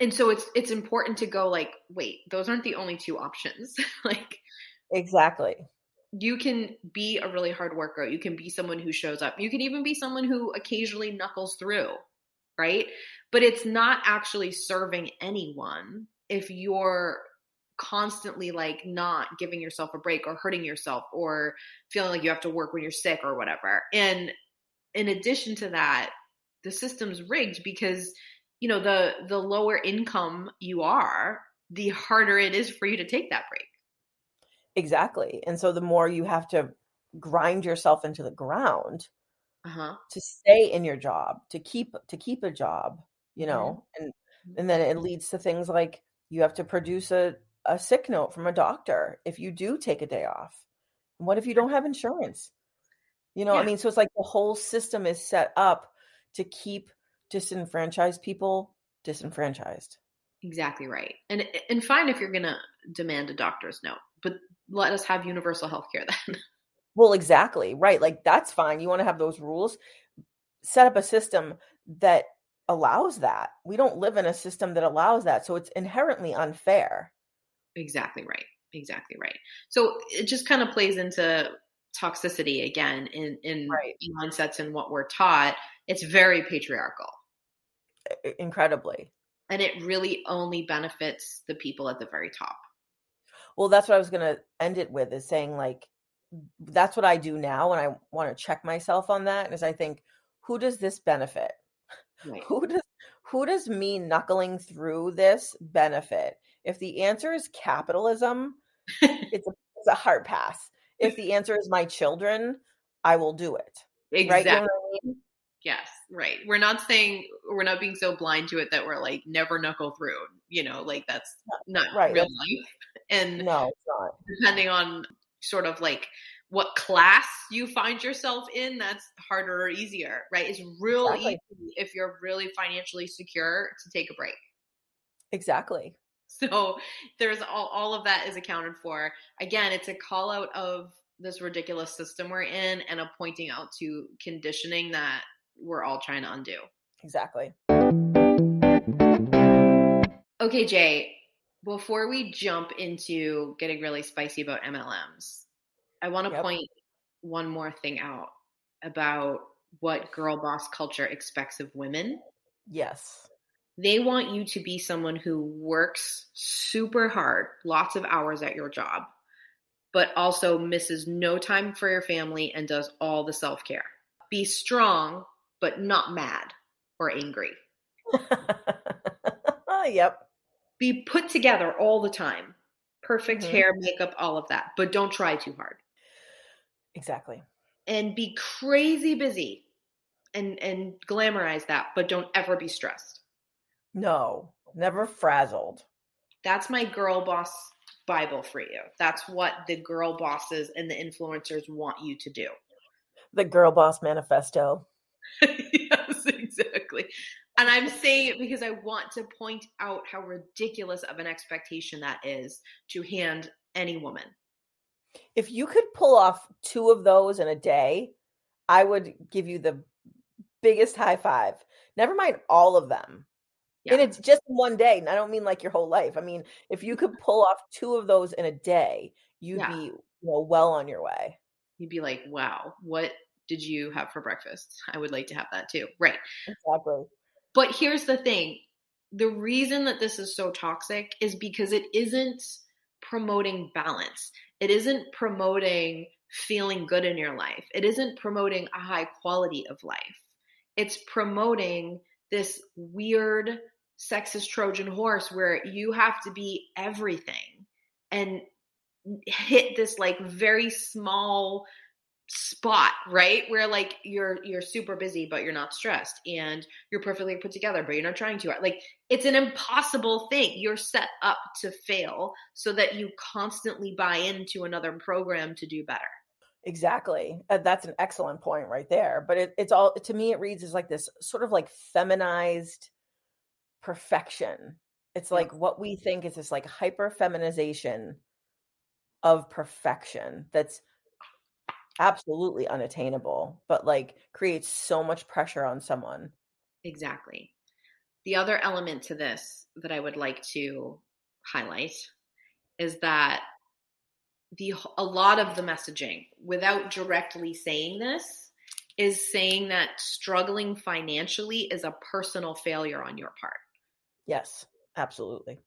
Speaker 1: And so it's it's important to go like wait those aren't the only two options. [laughs] Like
Speaker 2: exactly.
Speaker 1: you can be a really hard worker. You can be someone who shows up. You can even be someone who occasionally knuckles through right? But it's not actually serving anyone if you're constantly like not giving yourself a break or hurting yourself or feeling like you have to work when you're sick or whatever. And in addition to that the system's rigged because you know the the lower income you are the harder it is for you to take that break.
Speaker 2: Exactly. And so the more you have to grind yourself into the ground
Speaker 1: uh-huh.
Speaker 2: to stay in your job to keep to keep a job you know and and then it leads to things like you have to produce a, a sick note from a doctor if you do take a day off. What if you don't have insurance? You know i mean so it's like the whole system is set up to keep disenfranchised people disenfranchised.
Speaker 1: Exactly right. And and fine if you're going to demand a doctor's note, but let us have universal health care then. [laughs]
Speaker 2: well exactly right like that's fine you want to have those rules. Set up a system that allows that. We don't live in a system that allows that so it's inherently unfair
Speaker 1: exactly right. Exactly right. So it just kind of plays into toxicity again in in
Speaker 2: Right.
Speaker 1: mindsets and what we're taught. It's very patriarchal.
Speaker 2: incredibly
Speaker 1: And it really only benefits the people at the very top.
Speaker 2: Well, that's what I was going to end it with is saying like that's what I do now and I want to check myself on that is I think who does this benefit?
Speaker 1: Right.
Speaker 2: Who does who does me knuckling through this benefit? If the answer is capitalism, [laughs] it's a, it's a hard pass. If the answer is my children, I will do it. Right? You know I mean?
Speaker 1: Yes, right. We're not saying we're not being so blind to it that we're like never knuckle through. You know, like that's not
Speaker 2: Right,
Speaker 1: real life. And
Speaker 2: No, it's not.
Speaker 1: depending on sort of like what class you find yourself in, that's harder or easier, right? It's real
Speaker 2: Exactly.
Speaker 1: easy if you're really financially secure to take a break.
Speaker 2: Exactly.
Speaker 1: So there's all, all of that is accounted for. Again, it's a call out of this ridiculous system we're in and a pointing out to conditioning that we're all trying to undo.
Speaker 2: Exactly.
Speaker 1: Okay, Jay, before we jump into getting really spicy about MLMs, I want to
Speaker 2: Yep.
Speaker 1: point one more thing out about what girl boss culture expects of women.
Speaker 2: Yes.
Speaker 1: They want you to be someone who works super hard, lots of hours at your job, but also misses no time for your family and does all the self care. Be strong, but not mad or angry. [laughs]
Speaker 2: yep.
Speaker 1: Be put together all the time. Perfect
Speaker 2: Mhm.
Speaker 1: hair, makeup, all of that, but don't try too hard.
Speaker 2: Exactly.
Speaker 1: And be crazy busy and and glamorize that, but don't ever be stressed.
Speaker 2: No, never frazzled.
Speaker 1: That's my girl boss Bible for you. That's what the girl bosses and the influencers want you to do.
Speaker 2: The girl boss manifesto. [laughs]
Speaker 1: yes. exactly. And I'm saying it because I want to point out how ridiculous of an expectation that is to hand any woman.
Speaker 2: If you could pull off two of those in a day, I would give you the biggest high five. Never mind all of them.
Speaker 1: Yeah.
Speaker 2: And it's just one day. And I don't mean like your whole life. I mean, if you could [laughs] pull off two of those in a day, you'd
Speaker 1: Yeah.
Speaker 2: be you know, well on your way.
Speaker 1: You'd be like, wow, what did you have for breakfast? I would like to have that too. Right.
Speaker 2: Exactly.
Speaker 1: But here's the thing the reason that this is so toxic is because it isn't promoting balance, it isn't promoting feeling good in your life, it isn't promoting a high quality of life. It's promoting this weird sexist Trojan horse where you have to be everything and hit this like very small spot right? Where like you're you're super busy but you're not stressed and you're perfectly put together but you're not trying to like it's an impossible thing. You're set up to fail so that you constantly buy into another program to do better
Speaker 2: Exactly. Uh, that's an excellent point right there. But it, it's all to me. It reads as like this sort of like feminized perfection. It's
Speaker 1: Yeah.
Speaker 2: like what we think is this like hyper feminization of perfection that's absolutely unattainable, but like creates so much pressure on someone.
Speaker 1: exactly the other element to this that i would like to highlight is that the a lot of the messaging without directly saying this is saying that struggling financially is a personal failure on your part
Speaker 2: Yes, absolutely.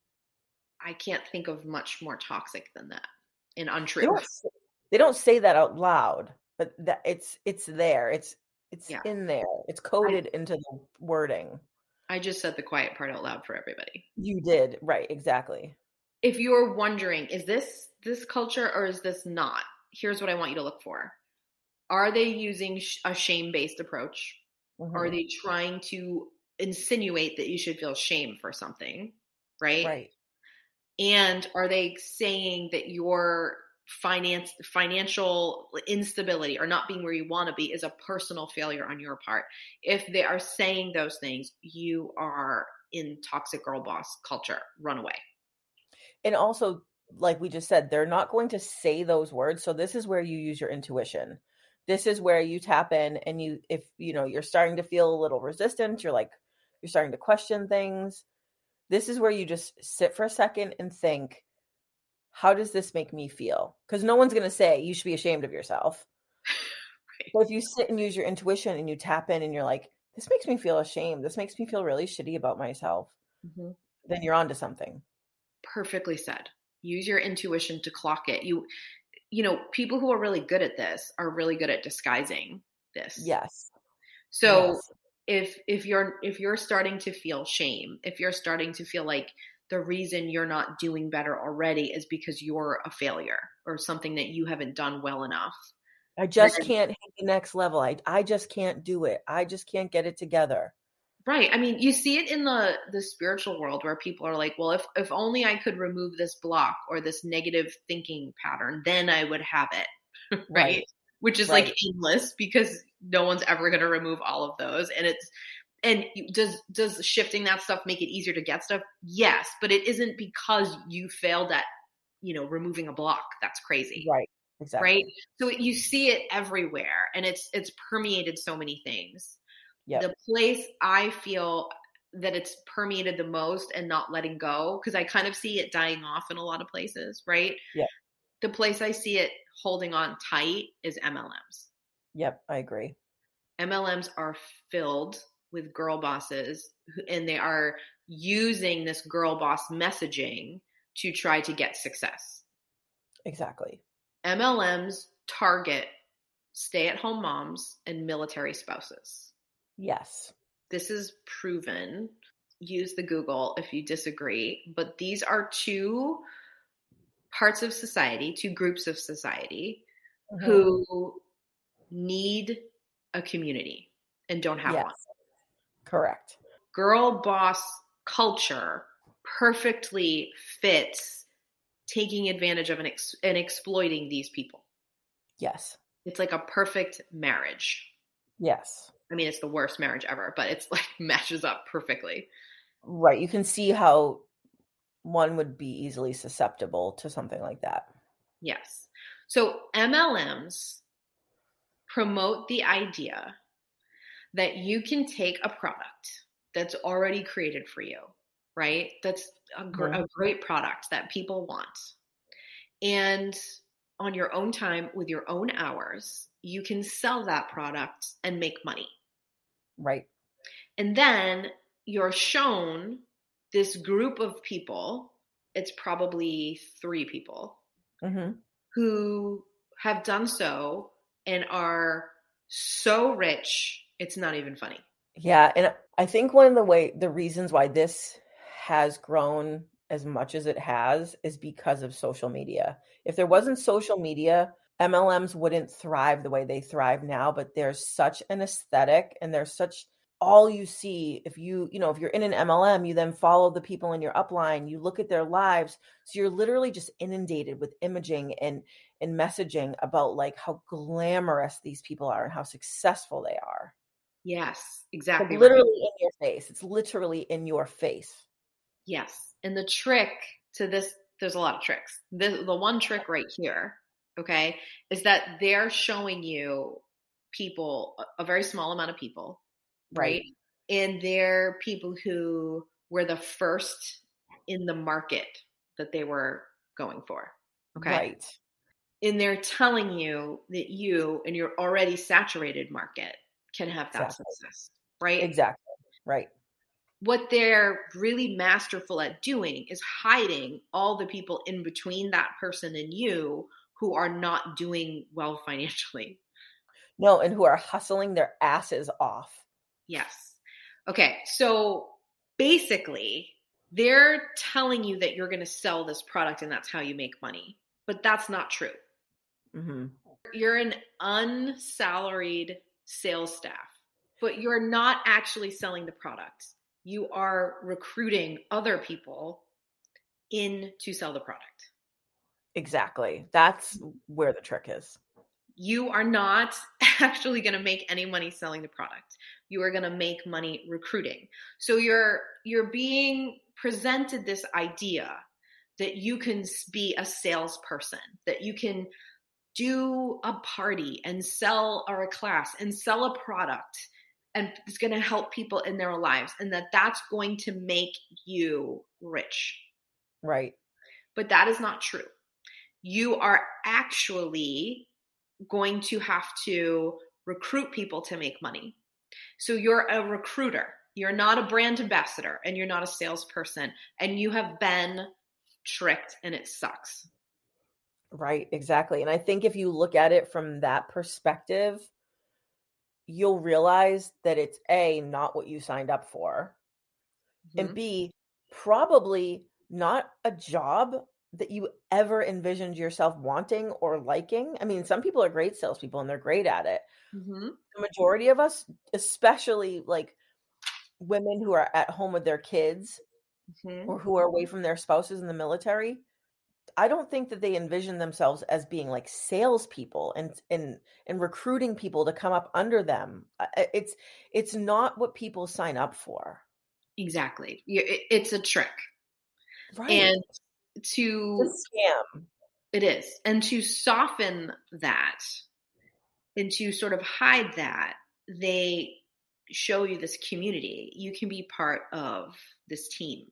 Speaker 1: i can't think of much more toxic than that and
Speaker 2: They
Speaker 1: untrue
Speaker 2: don't, s- they don't say that out loud, but that it's it's there. It's it's
Speaker 1: Yeah.
Speaker 2: in there. It's coded into the wording.
Speaker 1: i just said the quiet part out loud for everybody
Speaker 2: You did right, exactly.
Speaker 1: If you're wondering is this this culture or is this not? Here's what i want you to look for. Are they using sh- a shame based approach? Are
Speaker 2: Mhm.
Speaker 1: they trying to insinuate that you should feel shame for something right,
Speaker 2: right?
Speaker 1: and are they saying that your finance financial instability or not being where you want to be is a personal failure on your part? If they are saying those things you are in toxic girl boss culture. Run away
Speaker 2: And also, like we just said, they're not going to say those words. So this is where you use your intuition. This is where you tap in and you if you know you're starting to feel a little resistant, you're like you're starting to question things. This is where you just sit for a second and think, how does this make me feel? Because no one's going to say you should be ashamed of yourself. [laughs]
Speaker 1: Right.
Speaker 2: But if you sit and use your intuition and you tap in and you're like, this makes me feel ashamed. This makes me feel really shitty about myself. Mm-hmm. Then you're onto something.
Speaker 1: Perfectly said use your intuition to clock it you you know people who are really good at this are really good at disguising this
Speaker 2: Yes.
Speaker 1: so
Speaker 2: yes.
Speaker 1: if if you're if you're starting to feel shame if you're starting to feel like the reason you're not doing better already is because you're a failure or something that you haven't done well enough
Speaker 2: I just
Speaker 1: then-
Speaker 2: can't hit the next level. I I just can't do it. I just can't get it together.
Speaker 1: Right. I mean you see it in the the spiritual world where people are like well if if only i could remove this block or this negative thinking pattern then i would have it. [laughs] Right, which is like
Speaker 2: Right.
Speaker 1: aimless because no one's ever going to remove all of those. And it's and does does shifting that stuff make it easier to get stuff? Yes but it isn't because you failed at you know removing a block that's crazy.
Speaker 2: Right. Exactly.
Speaker 1: right? So you see it everywhere and it's it's permeated so many things
Speaker 2: Yep.
Speaker 1: the place i feel that it's permeated the most and not letting go because i kind of see it dying off in a lot of places right
Speaker 2: Yeah.
Speaker 1: the place i see it holding on tight is mlms
Speaker 2: Yep. I agree.
Speaker 1: mlms are filled with girl bosses and they are using this girl boss messaging to try to get success
Speaker 2: Exactly.
Speaker 1: MLMs target stay at home moms and military spouses.
Speaker 2: Yes.
Speaker 1: This is proven. Use the Google if you disagree, but these are two parts of society, two groups of society
Speaker 2: Mhm.
Speaker 1: who need a community and don't have
Speaker 2: Yes.
Speaker 1: one.
Speaker 2: Correct.
Speaker 1: Girl boss culture perfectly fits taking advantage of and, ex- and exploiting these people.
Speaker 2: Yes.
Speaker 1: It's like a perfect marriage.
Speaker 2: Yes.
Speaker 1: I mean, it's the worst marriage ever, but it's like [laughs] matches up perfectly.
Speaker 2: Right. You can see how one would be easily susceptible to something like that.
Speaker 1: Yes. So MLMs promote the idea that you can take a product that's already created for you, right? That's a, gr-
Speaker 2: Mhm.
Speaker 1: a great product that people want. And on your own time with your own hours, you can sell that product and make money.
Speaker 2: Right.
Speaker 1: And then you're shown this group of people, it's probably three people,
Speaker 2: hmm
Speaker 1: who have done so and are so rich, it's not even funny.
Speaker 2: Yeah, and I think one of the way the reasons why this has grown as much as it has is because of social media. If there wasn't social media, MLMs wouldn't thrive the way they thrive now, but there's such an aesthetic and there's such all you see if you, you know, if you're in an MLM, you then follow the people in your upline, you look at their lives, so you're literally just inundated with imaging and and messaging about like how glamorous these people are and how successful they are.
Speaker 1: Yes, exactly. right.
Speaker 2: literally in your face. It's literally in your face.
Speaker 1: Yes. And the trick to this, there's a lot of tricks. The, the one trick right here, okay, is that they're showing you people, a- very small amount of people, right? And they're people who were the first in the market that they were going for. Okay.
Speaker 2: Right.
Speaker 1: And they're telling you that you and your already saturated market can have that
Speaker 2: Exactly.
Speaker 1: success, right?
Speaker 2: Exactly. Right.
Speaker 1: what they're really masterful at doing is hiding all the people in between that person and you who are not doing well [laughs] financially.
Speaker 2: No, and who are hustling their asses off.
Speaker 1: Yes. Okay. So basically, they're telling you that you're going to sell this product and that's how you make money. But that's not true.
Speaker 2: Mm-hmm.
Speaker 1: You're an unsalaried sales staff, but you're not actually selling the product. You are recruiting other people in to sell the product.
Speaker 2: Exactly. That's where the trick is.
Speaker 1: You are not [laughs] actually going to make any money selling the product. You are going to make money recruiting. So you're you're being presented this idea that you can be a salesperson, that you can do a party and sell or a class and sell a product and it's going to help people in their lives and that that's going to make you rich.
Speaker 2: Right.
Speaker 1: But that is not true. You are actually going to have to recruit people to make money. So you're a recruiter. You're not a brand ambassador and you're not a salesperson and you have been tricked and it sucks.
Speaker 2: Right. Exactly. And I think if you look at it from that perspective, you'll realize that it's A, not what you signed up for, and
Speaker 1: Mhm.
Speaker 2: B, probably not a job that you ever envisioned yourself wanting or liking. I mean, some people are great salespeople and they're great at it.
Speaker 1: Mhm.
Speaker 2: The majority of us, especially like women who are at home with their kids
Speaker 1: Mhm.
Speaker 2: or who are away from their spouses in the military, I don't think that they envision themselves as being like salespeople and and and recruiting people to come up under them. It's it's not what people sign up for.
Speaker 1: Exactly. It's a trick.
Speaker 2: Right.
Speaker 1: And to
Speaker 2: scam.
Speaker 1: It is. And to soften that and to sort of hide that, they show you this community. You can be part of this team,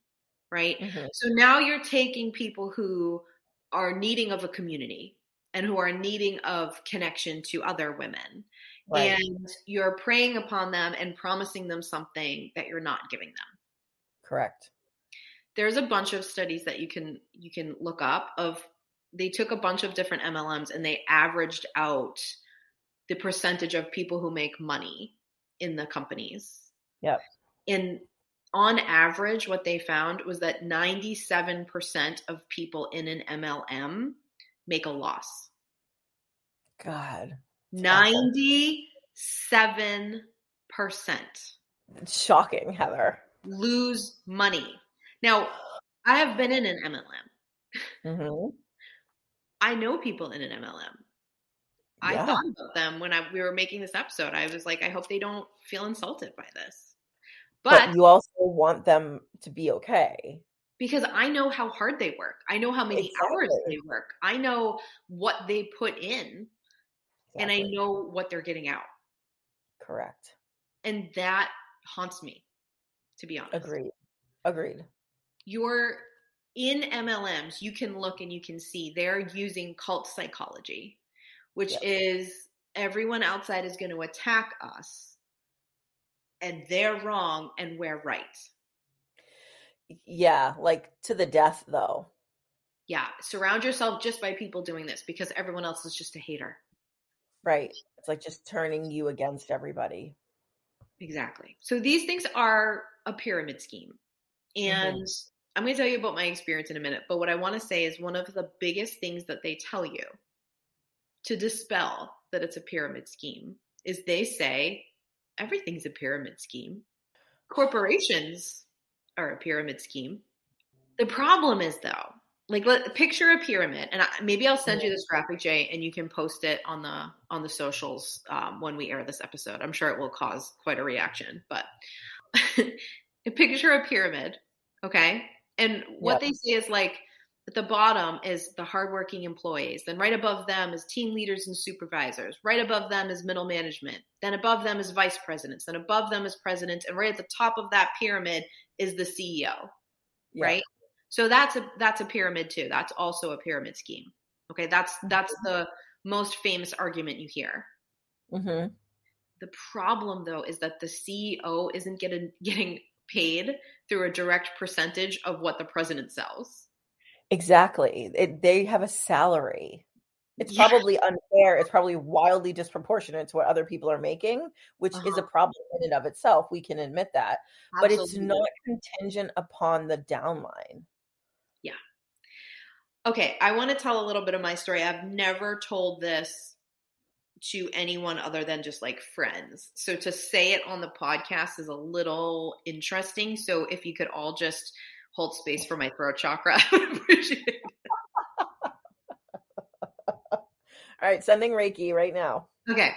Speaker 1: right?
Speaker 2: Mhm.
Speaker 1: So now you're taking people who are needing of a community and who are needing of connection to other women.
Speaker 2: Right.
Speaker 1: And you're preying upon them and promising them something that you're not giving them
Speaker 2: Correct.
Speaker 1: There's a bunch of studies that you can you can look up of they took a bunch of different MLMs and they averaged out the percentage of people who make money in the companies.
Speaker 2: Yep.
Speaker 1: And on average what they found was that 97% of people in an MLM make a loss.
Speaker 2: God.
Speaker 1: 97%
Speaker 2: It's shocking, Heather.
Speaker 1: lose money. Now, I have been in an MLM.
Speaker 2: hmm
Speaker 1: I know people in an MLM. I
Speaker 2: Yeah.
Speaker 1: thought about them when I, we were making this episode. I was like, I hope they don't feel insulted by this.
Speaker 2: But,
Speaker 1: But,
Speaker 2: you also want them to be okay.
Speaker 1: because I know how hard they work, I know how many hours they work, I know what they put in, and I know what they're getting out.
Speaker 2: Correct.
Speaker 1: And that haunts me, to be honest.
Speaker 2: Agreed. Agreed.
Speaker 1: You're in MLMs, you can look and you can see they're using cult psychology, which
Speaker 2: Yep.
Speaker 1: is everyone outside is going to attack us and they're wrong and we're right.
Speaker 2: Yeah, like to the death though.
Speaker 1: Yeah, surround yourself just by people doing this because everyone else is just a hater.
Speaker 2: Right. It's like just turning you against everybody.
Speaker 1: Exactly. So these things are a pyramid scheme. Mm-hmm. And I'm going to tell you about my experience in a minute. But what I want to say is one of the biggest things that they tell you to dispel that it's a pyramid scheme is they say everything's a pyramid scheme. Corporations are a pyramid scheme. The problem is, though, like let picture a pyramid, and I, maybe I'll send you this graphic, Jay, and you can post it on the on the socials um, when we air this episode. I'm sure it will cause quite a reaction, but [laughs] picture a pyramid, okay? And what
Speaker 2: Yep.
Speaker 1: they say is like at the bottom is the hardworking employees. Then right above them is team leaders and supervisors. Right above them is middle management. Then above them is vice presidents. Then above them is presidents. And right at the top of that pyramid is the CEO
Speaker 2: Yeah.
Speaker 1: right so that's a that's a pyramid too that's also a pyramid scheme okay that's that's the most famous argument you hear
Speaker 2: hmm
Speaker 1: the problem though is that the ceo isn't getting getting paid through a direct percentage of what the president sells
Speaker 2: Exactly. It, they have a salary. It's
Speaker 1: Yeah.
Speaker 2: probably unfair. It's probably wildly disproportionate to what other people are making, which is
Speaker 1: Uh-huh.
Speaker 2: a problem in and of itself. We can admit that. But it's not contingent upon the downline. Yeah.
Speaker 1: Okay i want to tell a little bit of my story i've never told this to anyone other than just like friends. So to say it on the podcast is a little interesting. So if you could all just hold space for my throat chakra [laughs] i would appreciate it.
Speaker 2: All right, sending Reiki right now.
Speaker 1: okay.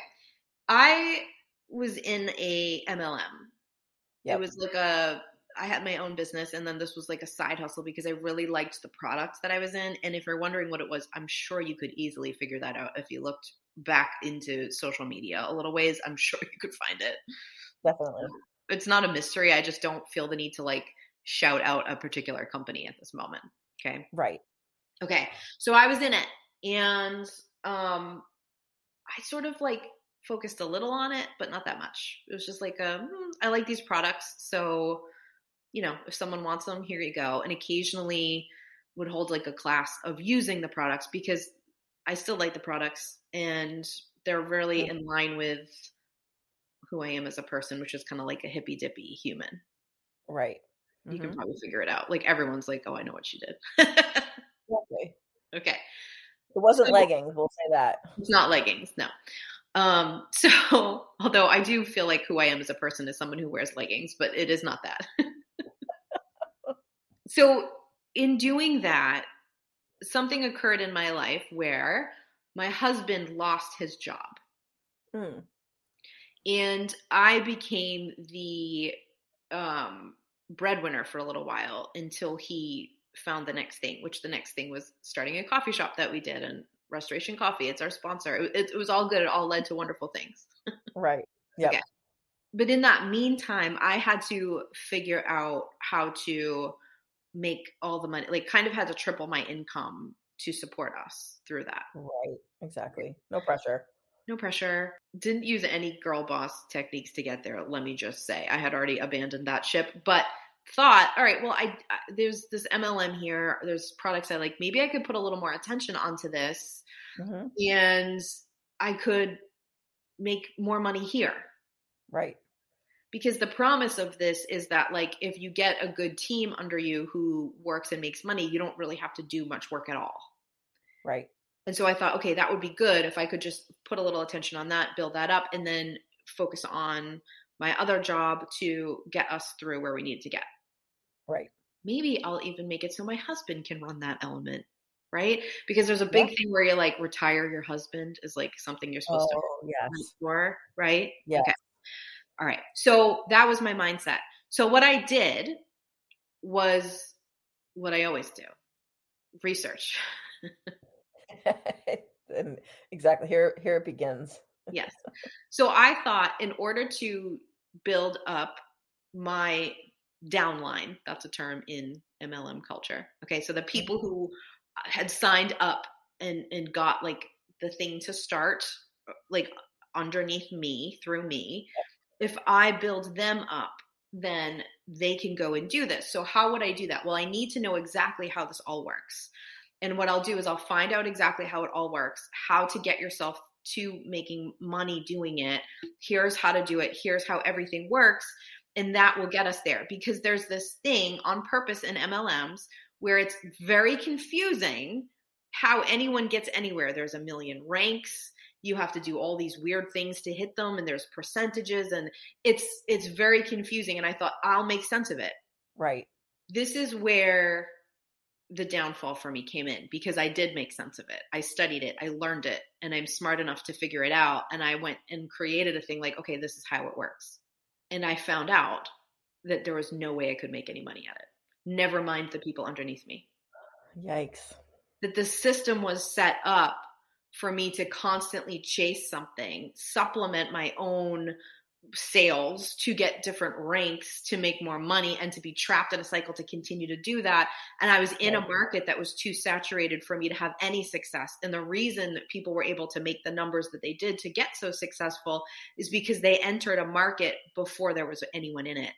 Speaker 1: I was in a mlm
Speaker 2: Yep.
Speaker 1: it was like a i had my own business and then this was like a side hustle because i really liked the products that i was in. And if you're wondering what it was i'm sure you could easily figure that out if you looked back into social media a little ways i'm sure you could find it
Speaker 2: Definitely.
Speaker 1: it's not a mystery i just don't feel the need to like shout out a particular company at this moment okay
Speaker 2: Right.
Speaker 1: Okay. So I was in it and um I sort of like focused a little on it, but not that much. It was just like um hmm, I like these products, so you know, if someone wants them, here you go. And occasionally would hold like a class of using the products because I still like the products and they're really in line with who I am as a person, which is kind of like a hippy dippy human.
Speaker 2: Right.
Speaker 1: You can
Speaker 2: Mhm.
Speaker 1: probably figure it out. Like everyone's like, "Oh, I know what she did."
Speaker 2: Exactly. [laughs]
Speaker 1: okay.
Speaker 2: It wasn't
Speaker 1: So-
Speaker 2: leggings, we'll say that.
Speaker 1: It's not leggings, no. Um, [laughs] so although I do feel like who I am as a person is someone who wears leggings, but it is not that. [laughs] so in doing that, something occurred in my life where my husband lost his job
Speaker 2: Hmm.
Speaker 1: and I became the um, breadwinner for a little while until he found the next thing, which the next thing was starting a coffee shop that we did and Restoration Coffee. It's our sponsor. It, it was all good. It all led to wonderful things. [laughs]
Speaker 2: Right. Yep.
Speaker 1: Okay. But in that meantime, I had to figure out how to make all the money, like, kind of had to triple my income to support us through that.
Speaker 2: Right. Exactly. No pressure.
Speaker 1: No pressure. Didn't use any girl boss techniques to get there. Let me just say, I had already abandoned that ship, but thought, all right, well, I, I there's this MLM here. There's products I like. Maybe I could put a little more attention onto this,
Speaker 2: hmm
Speaker 1: and I could make more money here.
Speaker 2: Right.
Speaker 1: Because the promise of this is that, like, if you get a good team under you who works and makes money, you don't really have to do much work at all.
Speaker 2: Right.
Speaker 1: And so I thought, okay, that would be good if I could just put a little attention on that, build that up, and then focus on my other job to get us through where we need to get.
Speaker 2: Right.
Speaker 1: Maybe I'll even make it so my husband can run that element, right? Because there's a big thing where you're like retire your husband is like something you're supposed
Speaker 2: Oh,
Speaker 1: to
Speaker 2: yes.
Speaker 1: for, right?
Speaker 2: Yes.
Speaker 1: Okay. All right. So that was my mindset. So what I did was what I always do. Research. [laughs]
Speaker 2: and exactly here here it begins.
Speaker 1: yes. So I thought in order to build up my downline, that's a term in MLM culture. Okay, so the people who had signed up and and got like the thing to start like underneath me through me, if I build them up, then they can go and do this. So how would I do that? Well, I need to know exactly how this all works. And what I'll do is I'll find out exactly how it all works, how to get yourself to making money doing it. Here's how to do it. Here's how everything works. And that will get us there because there's this thing on purpose in MLMs where it's very confusing how anyone gets anywhere. There's a million ranks. You have to do all these weird things to hit them and there's percentages and it's it's very confusing and I thought I'll make sense of it.
Speaker 2: Right.
Speaker 1: This is where the downfall for me came in because I did make sense of it. I studied it, I learned it, and I'm smart enough to figure it out. And I went and created a thing like, okay, this is how it works. And I found out that there was no way I could make any money at it. Never mind the people underneath me.
Speaker 2: Yikes.
Speaker 1: That the system was set up for me to constantly chase something, supplement my own sales to get different ranks to make more money and to be trapped in a cycle to continue to do that. And i was in a market that was too saturated for me to have any success. And the reason that people were able to make the numbers that they did to get so successful is because they entered a market before there was anyone in it.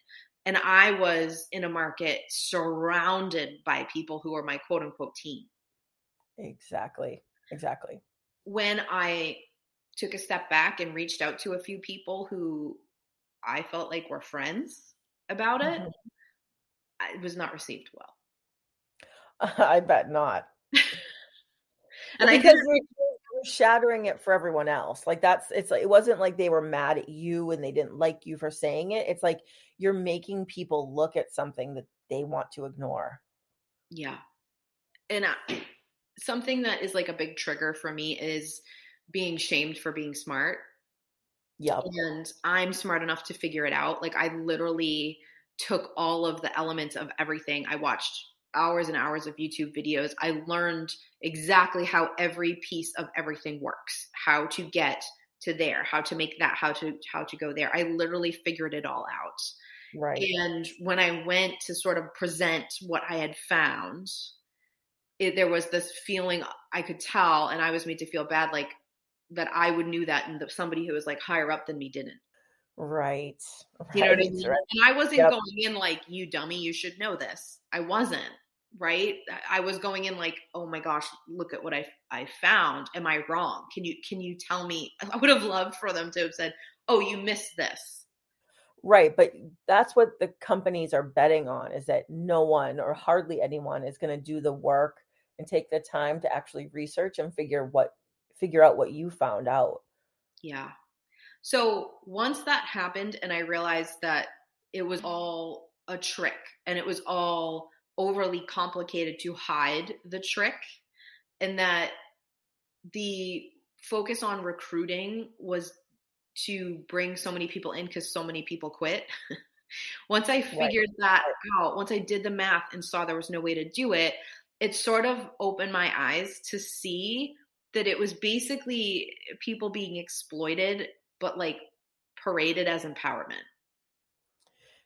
Speaker 1: And i was in a market surrounded by people who were my quote unquote team.
Speaker 2: Exactly. Exactly.
Speaker 1: When I took a step back and reached out to a few people who I felt like were friends about it,
Speaker 2: Mhm.
Speaker 1: It was not received well. [laughs]
Speaker 2: I bet not. [laughs]
Speaker 1: And I
Speaker 2: because you're, you're shattering it for everyone else. Like that's it's like it wasn't like they were mad at you and they didn't like you for saying it. It's like you're making people look at something that they want to ignore.
Speaker 1: Yeah. And I, something that is like a big trigger for me is being shamed for being smart.
Speaker 2: Yeah.
Speaker 1: And I'm smart enough to figure it out. Like I literally took all of the elements of everything. I watched hours and hours of YouTube videos. I learned exactly how every piece of everything works, how to get to there, how to make that, how to how to go there. I literally figured it all out.
Speaker 2: Right.
Speaker 1: And when I went to sort of present what I had found, it, there was this feeling I could tell, and I was made to feel bad, like that I would knew that, and that somebody who was like higher up than me didn't.
Speaker 2: Right.
Speaker 1: You know what I mean?
Speaker 2: right.
Speaker 1: And I wasn't
Speaker 2: Yep.
Speaker 1: going in like, you dummy, you should know this. I wasn't, right? I was going in like, oh my gosh, look at what I I found. Am I wrong? Can you can you tell me? [laughs] I would have loved for them to have said, oh, you missed this.
Speaker 2: Right, but that's what the companies are betting on is that no one or hardly anyone is going to do the work and take the time to actually research and figure what figure out what you found out.
Speaker 1: Yeah. So once that happened, and I realized that it was all a trick and it was all overly complicated to hide the trick, and that the focus on recruiting was to bring so many people in because so many people quit. [laughs] once I figured that out, once I did the math and saw there was no way to do it, it sort of opened my eyes to see that it was basically people being exploited, but like paraded as empowerment.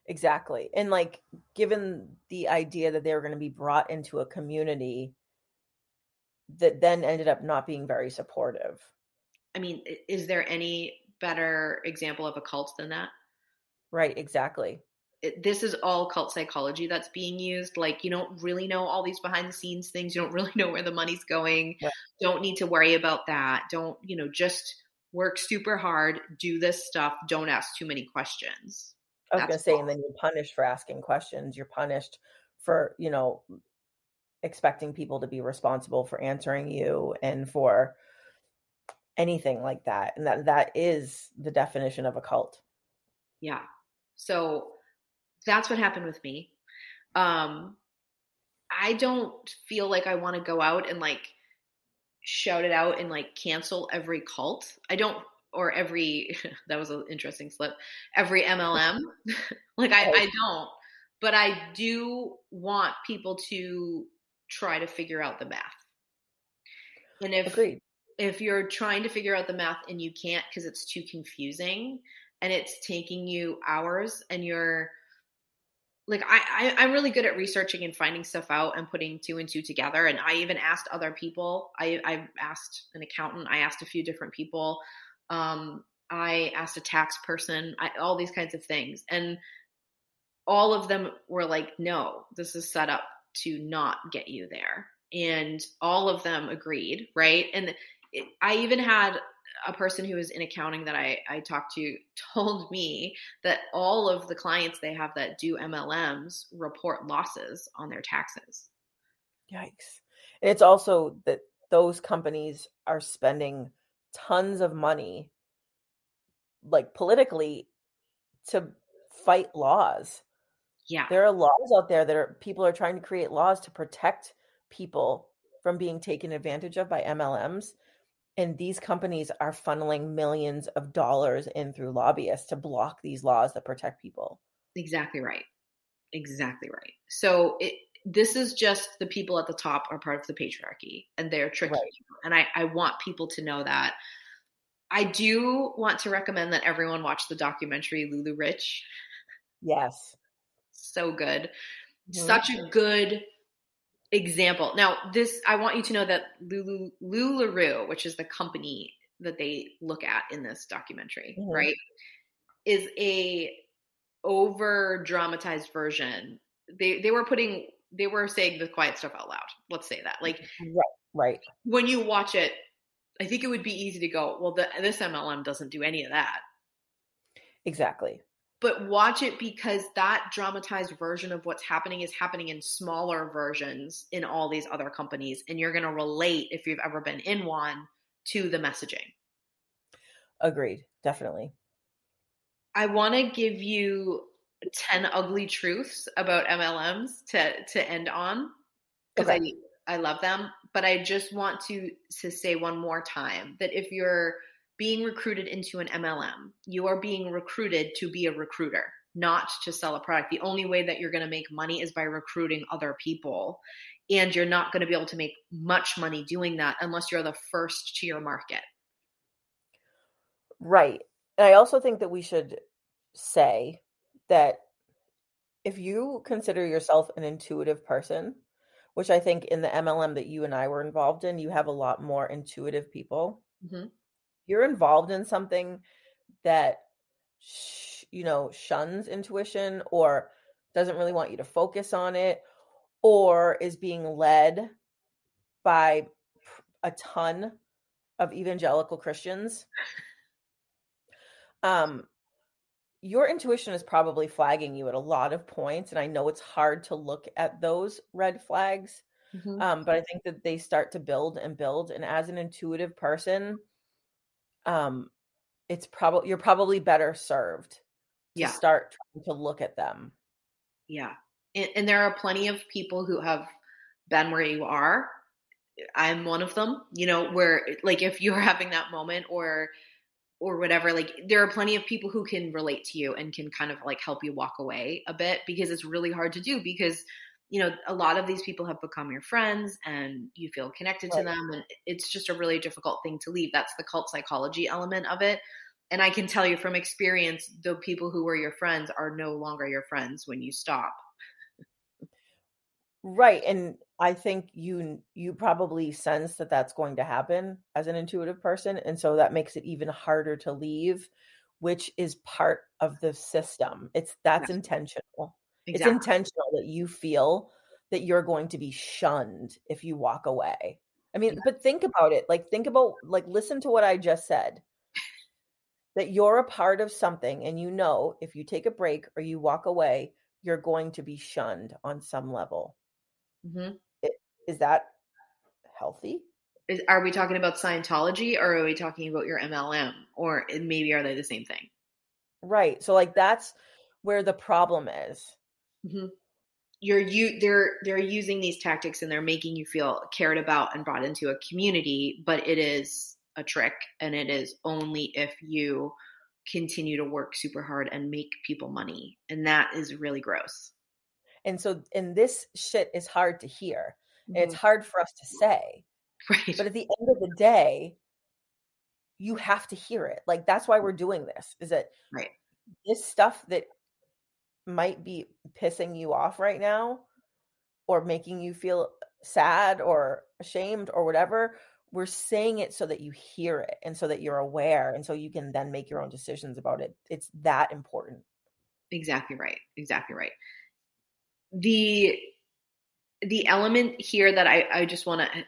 Speaker 2: Exactly. And like given the idea that they were going to be brought into a community that then ended up not being very supportive.
Speaker 1: I mean, is there any better example of a cult than that?
Speaker 2: Right, exactly.
Speaker 1: It, this is all cult psychology that's being used. Like, you don't really know all these behind the scenes things. You don't really [laughs] know where the money's going.
Speaker 2: Right.
Speaker 1: Don't need to worry about that. Don't, you know, just work super hard, do this stuff. Don't ask too many questions.
Speaker 2: I was going to say and then you're punished for asking questions. You're punished for, you know, expecting people to be responsible for answering you and for anything like that. And that that is the definition of a cult.
Speaker 1: Yeah. So that's what happened with me. Um, I don't feel like I want to go out and like shout it out and like cancel every cult. I don't or every [laughs] that was an interesting slip. Every MLM. [laughs] like I, I don't. But I do want people to try to figure out the math. And if
Speaker 2: Agreed.
Speaker 1: if you're trying to figure out the math and you can't because it's too confusing and it's taking you hours and you're like I, I am really good at researching and finding stuff out and putting two and two together. And i even asked other people. I i asked an accountant. I asked a few different people. Um i asked a tax person. I, all these kinds of things. And all of them were like no this is set up to not get you there. And all of them agreed right? And it, i even had a person who was in accounting that I, I talked to [laughs] told me that all of the clients they have that do MLMs report losses on their taxes.
Speaker 2: Yikes. And it's also that those companies are spending tons of money, like politically, to fight laws.
Speaker 1: Yeah.
Speaker 2: There are laws out there that are people are trying to create laws to protect people from being taken advantage of by MLMs and these companies are funneling millions of dollars in through lobbyists to block these laws that protect people.
Speaker 1: Exactly right. Exactly right. So it, this is just the people at the top are part of the patriarchy and they're tricky. Right. And I, I want people to know that. I do want to recommend that everyone watch the documentary LuLaRich.
Speaker 2: Yes.
Speaker 1: So good. Mm-hmm. Such a good example. Now, this I want you to know that Lulu LuLaRoe, which is the company that they look at in this documentary, mm-hmm. right, is a over dramatized version. They they were putting they were saying the quiet stuff out loud. Let's say that. Like
Speaker 2: right, right.
Speaker 1: When you watch it, I think it would be easy to go, well, the, this MLM doesn't do any of that.
Speaker 2: Exactly
Speaker 1: but watch it because that dramatized version of what's happening is happening in smaller versions in all these other companies and you're going to relate if you've ever been in one to the messaging.
Speaker 2: Agreed. Definitely.
Speaker 1: I want to give you 10 ugly truths about mlms to to end on because okay. i i love them but i just want to to say one more time that if you're being recruited into an MLM. You are being recruited to be a recruiter, not to sell a product. The only way that you're going to make money is by recruiting other people. And you're not going to be able to make much money doing that unless you're the first to your market.
Speaker 2: Right. And I also think that we should say that if you consider yourself an intuitive person, which I think in the MLM that you and I were involved in, you have a lot more intuitive people. Mm-hmm you're involved in something that sh- you know shuns intuition or doesn't really want you to focus on it or is being led by a ton of evangelical Christians um your intuition is probably flagging you at a lot of points and i know it's hard to look at those red flags mm-hmm. um, but i think that they start to build and build and as an intuitive person um it's probably you're probably better served to yeah. start trying to look at them.
Speaker 1: Yeah. And, and there are plenty of people who have been where you are. I'm one of them you know where like if you're [laughs] having that moment or or whatever like there are plenty of people who can relate to you and can kind of like help you walk away a bit because it's really hard to do because you know a lot of these people have become your friends and you feel connected right. to them and it's just a really difficult thing to leave. That's the cult psychology element of it. And i can tell you from experience the people who were your friends are no longer your friends when you stop.
Speaker 2: Right and i think you you probably sense that that's going to happen as an intuitive person and so that makes it even harder to leave which is part of the system. It's that's yeah. intentional Exactly. It's intentional that you feel that you're going to be shunned if you walk away. I mean, yeah. but think about it. Like, think about, like, listen to what I just said that you're a part of something, and you know if you take a break or you walk away, you're going to be shunned on some level. Mm-hmm. It, is that healthy?
Speaker 1: Is, are we talking about Scientology or are we talking about your MLM? Or maybe are they the same thing?
Speaker 2: Right. So, like, that's where the problem is
Speaker 1: Mm-hmm. you're you they're they're using these tactics and they're making you feel cared about and brought into a community, but it is a trick and it is only if you continue to work super hard and make people money. And that is really gross.
Speaker 2: And so and this shit is hard to hear. And it's hard for us to say.
Speaker 1: Right.
Speaker 2: But at the end of the day, you have to hear it. Like that's why we're doing this. Is that
Speaker 1: Right.
Speaker 2: this stuff that might be pissing you off right now or making you feel sad or ashamed or whatever, we're saying it so that you hear it and so that you're aware and so you can then make your own decisions about it. It's that important.
Speaker 1: Exactly right. Exactly right. The the element here that I, I just want to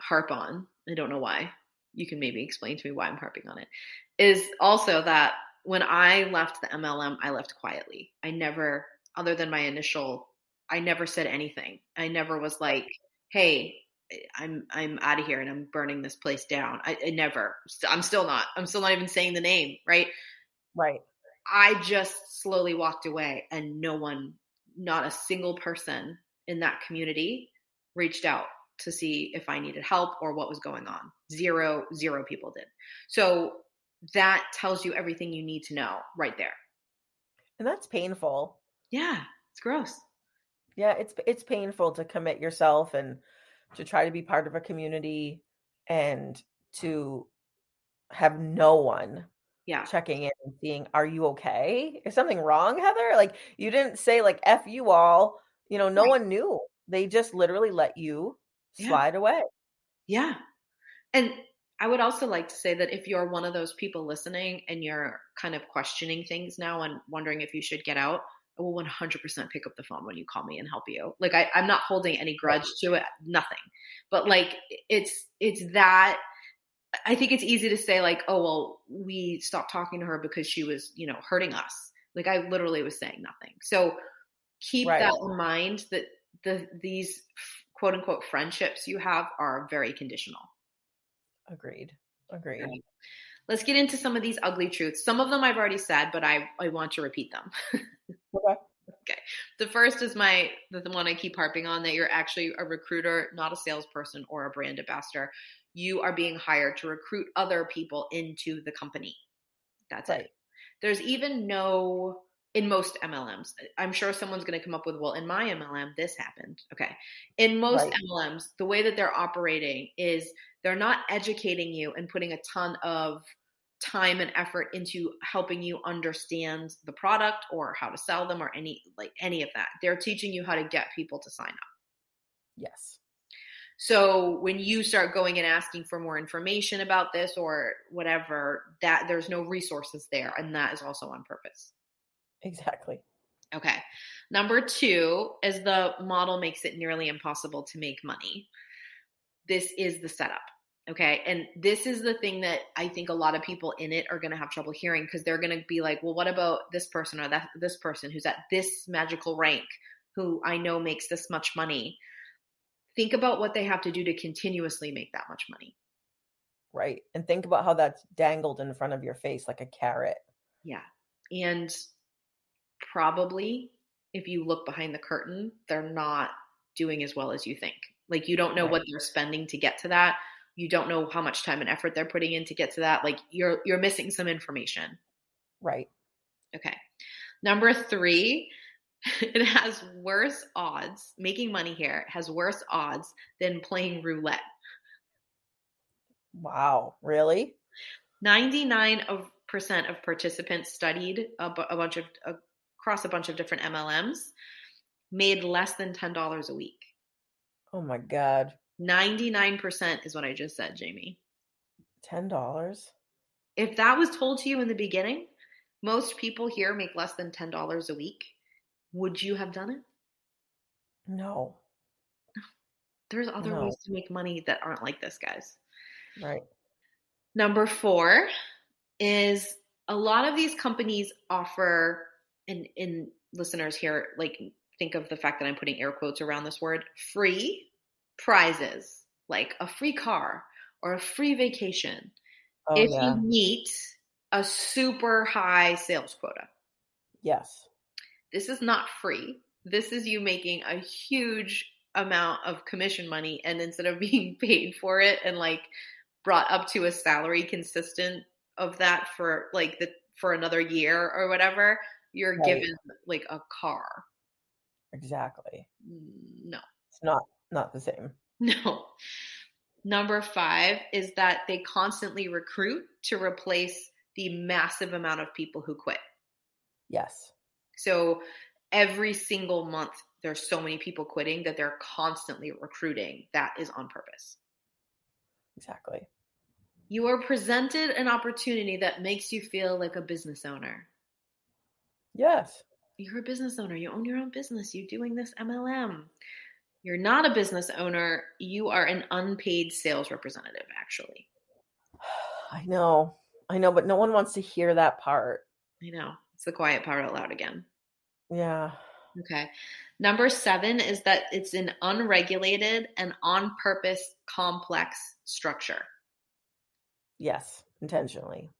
Speaker 1: harp on, I don't know why. You can maybe explain to me why I'm harping on it. Is also that when I left the MLM, I left quietly. I never, other than my initial, I never said anything. I never was like, "Hey, eh, I'm I'm out of here and I'm burning this place down." I, I never. I'm still not. I'm still not even saying the name, right?
Speaker 2: Right.
Speaker 1: I just slowly walked away and no one, not a single person in that community reached out to see if I needed help or what was going on. Zero, zero people did. So that tells you everything you need to know right there.
Speaker 2: And that's painful.
Speaker 1: Yeah, it's gross.
Speaker 2: Yeah, it's it's painful to commit yourself and to try to be part of a community and to have no one
Speaker 1: Yeah.
Speaker 2: checking in and seeing are you okay? Is something wrong, Heather? Like you didn't say like F you all, you know, no
Speaker 1: Right.
Speaker 2: one knew. They just literally let you
Speaker 1: Yeah.
Speaker 2: slide away.
Speaker 1: Yeah. And I would also like to say that if you're one of those people listening and you're kind of questioning things now and wondering if you should get out, I will 100% pick up the phone when you call me and help you. Like I, I'm not holding any grudge to it, nothing. But like it's it's that I think it's easy to say like, oh well, we stopped talking to her because she was, you know, hurting us. Like I literally was saying nothing. So keep
Speaker 2: Right.
Speaker 1: that in mind that the these quote unquote friendships you have are very conditional.
Speaker 2: Agreed. Agreed.
Speaker 1: Right. Let's get into some of these ugly truths. Some of them I've already said, but I, I want to repeat them. [laughs]
Speaker 2: Okay. Okay.
Speaker 1: The first is my the the one I keep harping on that you're actually a recruiter, not a salesperson or a brand ambassador. You are being hired to recruit other people into the company. That's
Speaker 2: Right.
Speaker 1: it. There's even no in most MLMs. I'm sure someone's going to come up with, well, in my MLM, this happened. Okay. In most
Speaker 2: Right.
Speaker 1: MLMs, the way that they're operating is they're not educating you and putting a ton of time and effort into helping you understand the product or how to sell them or any like any of that. They're teaching you how to get people to sign up.
Speaker 2: Yes.
Speaker 1: So when you start going and asking for more information about this or whatever, that there's no resources there and that is also on purpose.
Speaker 2: Exactly.
Speaker 1: Okay. Number two is the model makes it nearly impossible to make money. This is the setup. Okay. And this is the thing that I think a lot of people in it are going to have trouble hearing because they're going to be like, well, what about this person or that this person who's at this magical rank who I know makes this much money? Think about what they have to do to continuously make that much money.
Speaker 2: Right. And think about how that's dangled in front of your face like a carrot.
Speaker 1: Yeah. And probably if you look behind the curtain, they're not doing as well as you think. Like you don't know
Speaker 2: Right.
Speaker 1: what they're spending to get to that. You don't know how much time and effort they're putting in to get to that. Like you're you're missing some information.
Speaker 2: Right.
Speaker 1: Okay. Number 3, [laughs] it has worse odds. Making money here has worse odds than playing roulette.
Speaker 2: Wow. Really?
Speaker 1: 99 of percent of participants studied a, bu- a bunch of across a bunch of different MLMs made less than $10 a week.
Speaker 2: Oh my God.
Speaker 1: 99% is what I just said, Jamie.
Speaker 2: Ten dollars?
Speaker 1: If that was told to you in the beginning, most people here make less than $10 a week. Would you have done it?
Speaker 2: No.
Speaker 1: There's other
Speaker 2: No.
Speaker 1: ways to make money that aren't like this, guys.
Speaker 2: Right.
Speaker 1: Number four is a lot of these companies offer, and, and listeners here, like think of the fact that I'm putting air quotes around this word, free prizes, like a free car or a free vacation,
Speaker 2: Oh
Speaker 1: if
Speaker 2: yeah.
Speaker 1: you meet a super high sales quota.
Speaker 2: Yes.
Speaker 1: This is not free. this is you making a huge amount of commission money and instead of [laughs] being paid for it and like brought up to a salary consistent of that for like the for another year or whatever, you're
Speaker 2: Right.
Speaker 1: given like a car.
Speaker 2: Exactly.
Speaker 1: Mm, no.
Speaker 2: It's not not the same. [laughs]
Speaker 1: No. Number five is that they constantly recruit to replace the massive amount of people who quit.
Speaker 2: Yes.
Speaker 1: So every single month, there's so many people quitting that they're constantly recruiting. That is on purpose.
Speaker 2: Exactly.
Speaker 1: You are presented an opportunity that makes you feel like a business owner.
Speaker 2: Yes.
Speaker 1: You're a business owner. You own your own business. You're doing this MLM. You're not a business owner. You are an unpaid sales representative, actually. [sighs]
Speaker 2: I know. I know, but no one wants to hear that part.
Speaker 1: I know. It's the quiet part out loud again.
Speaker 2: Yeah.
Speaker 1: Okay. Number seven is that it's an unregulated and on purpose complex structure.
Speaker 2: Yes. Intentionally.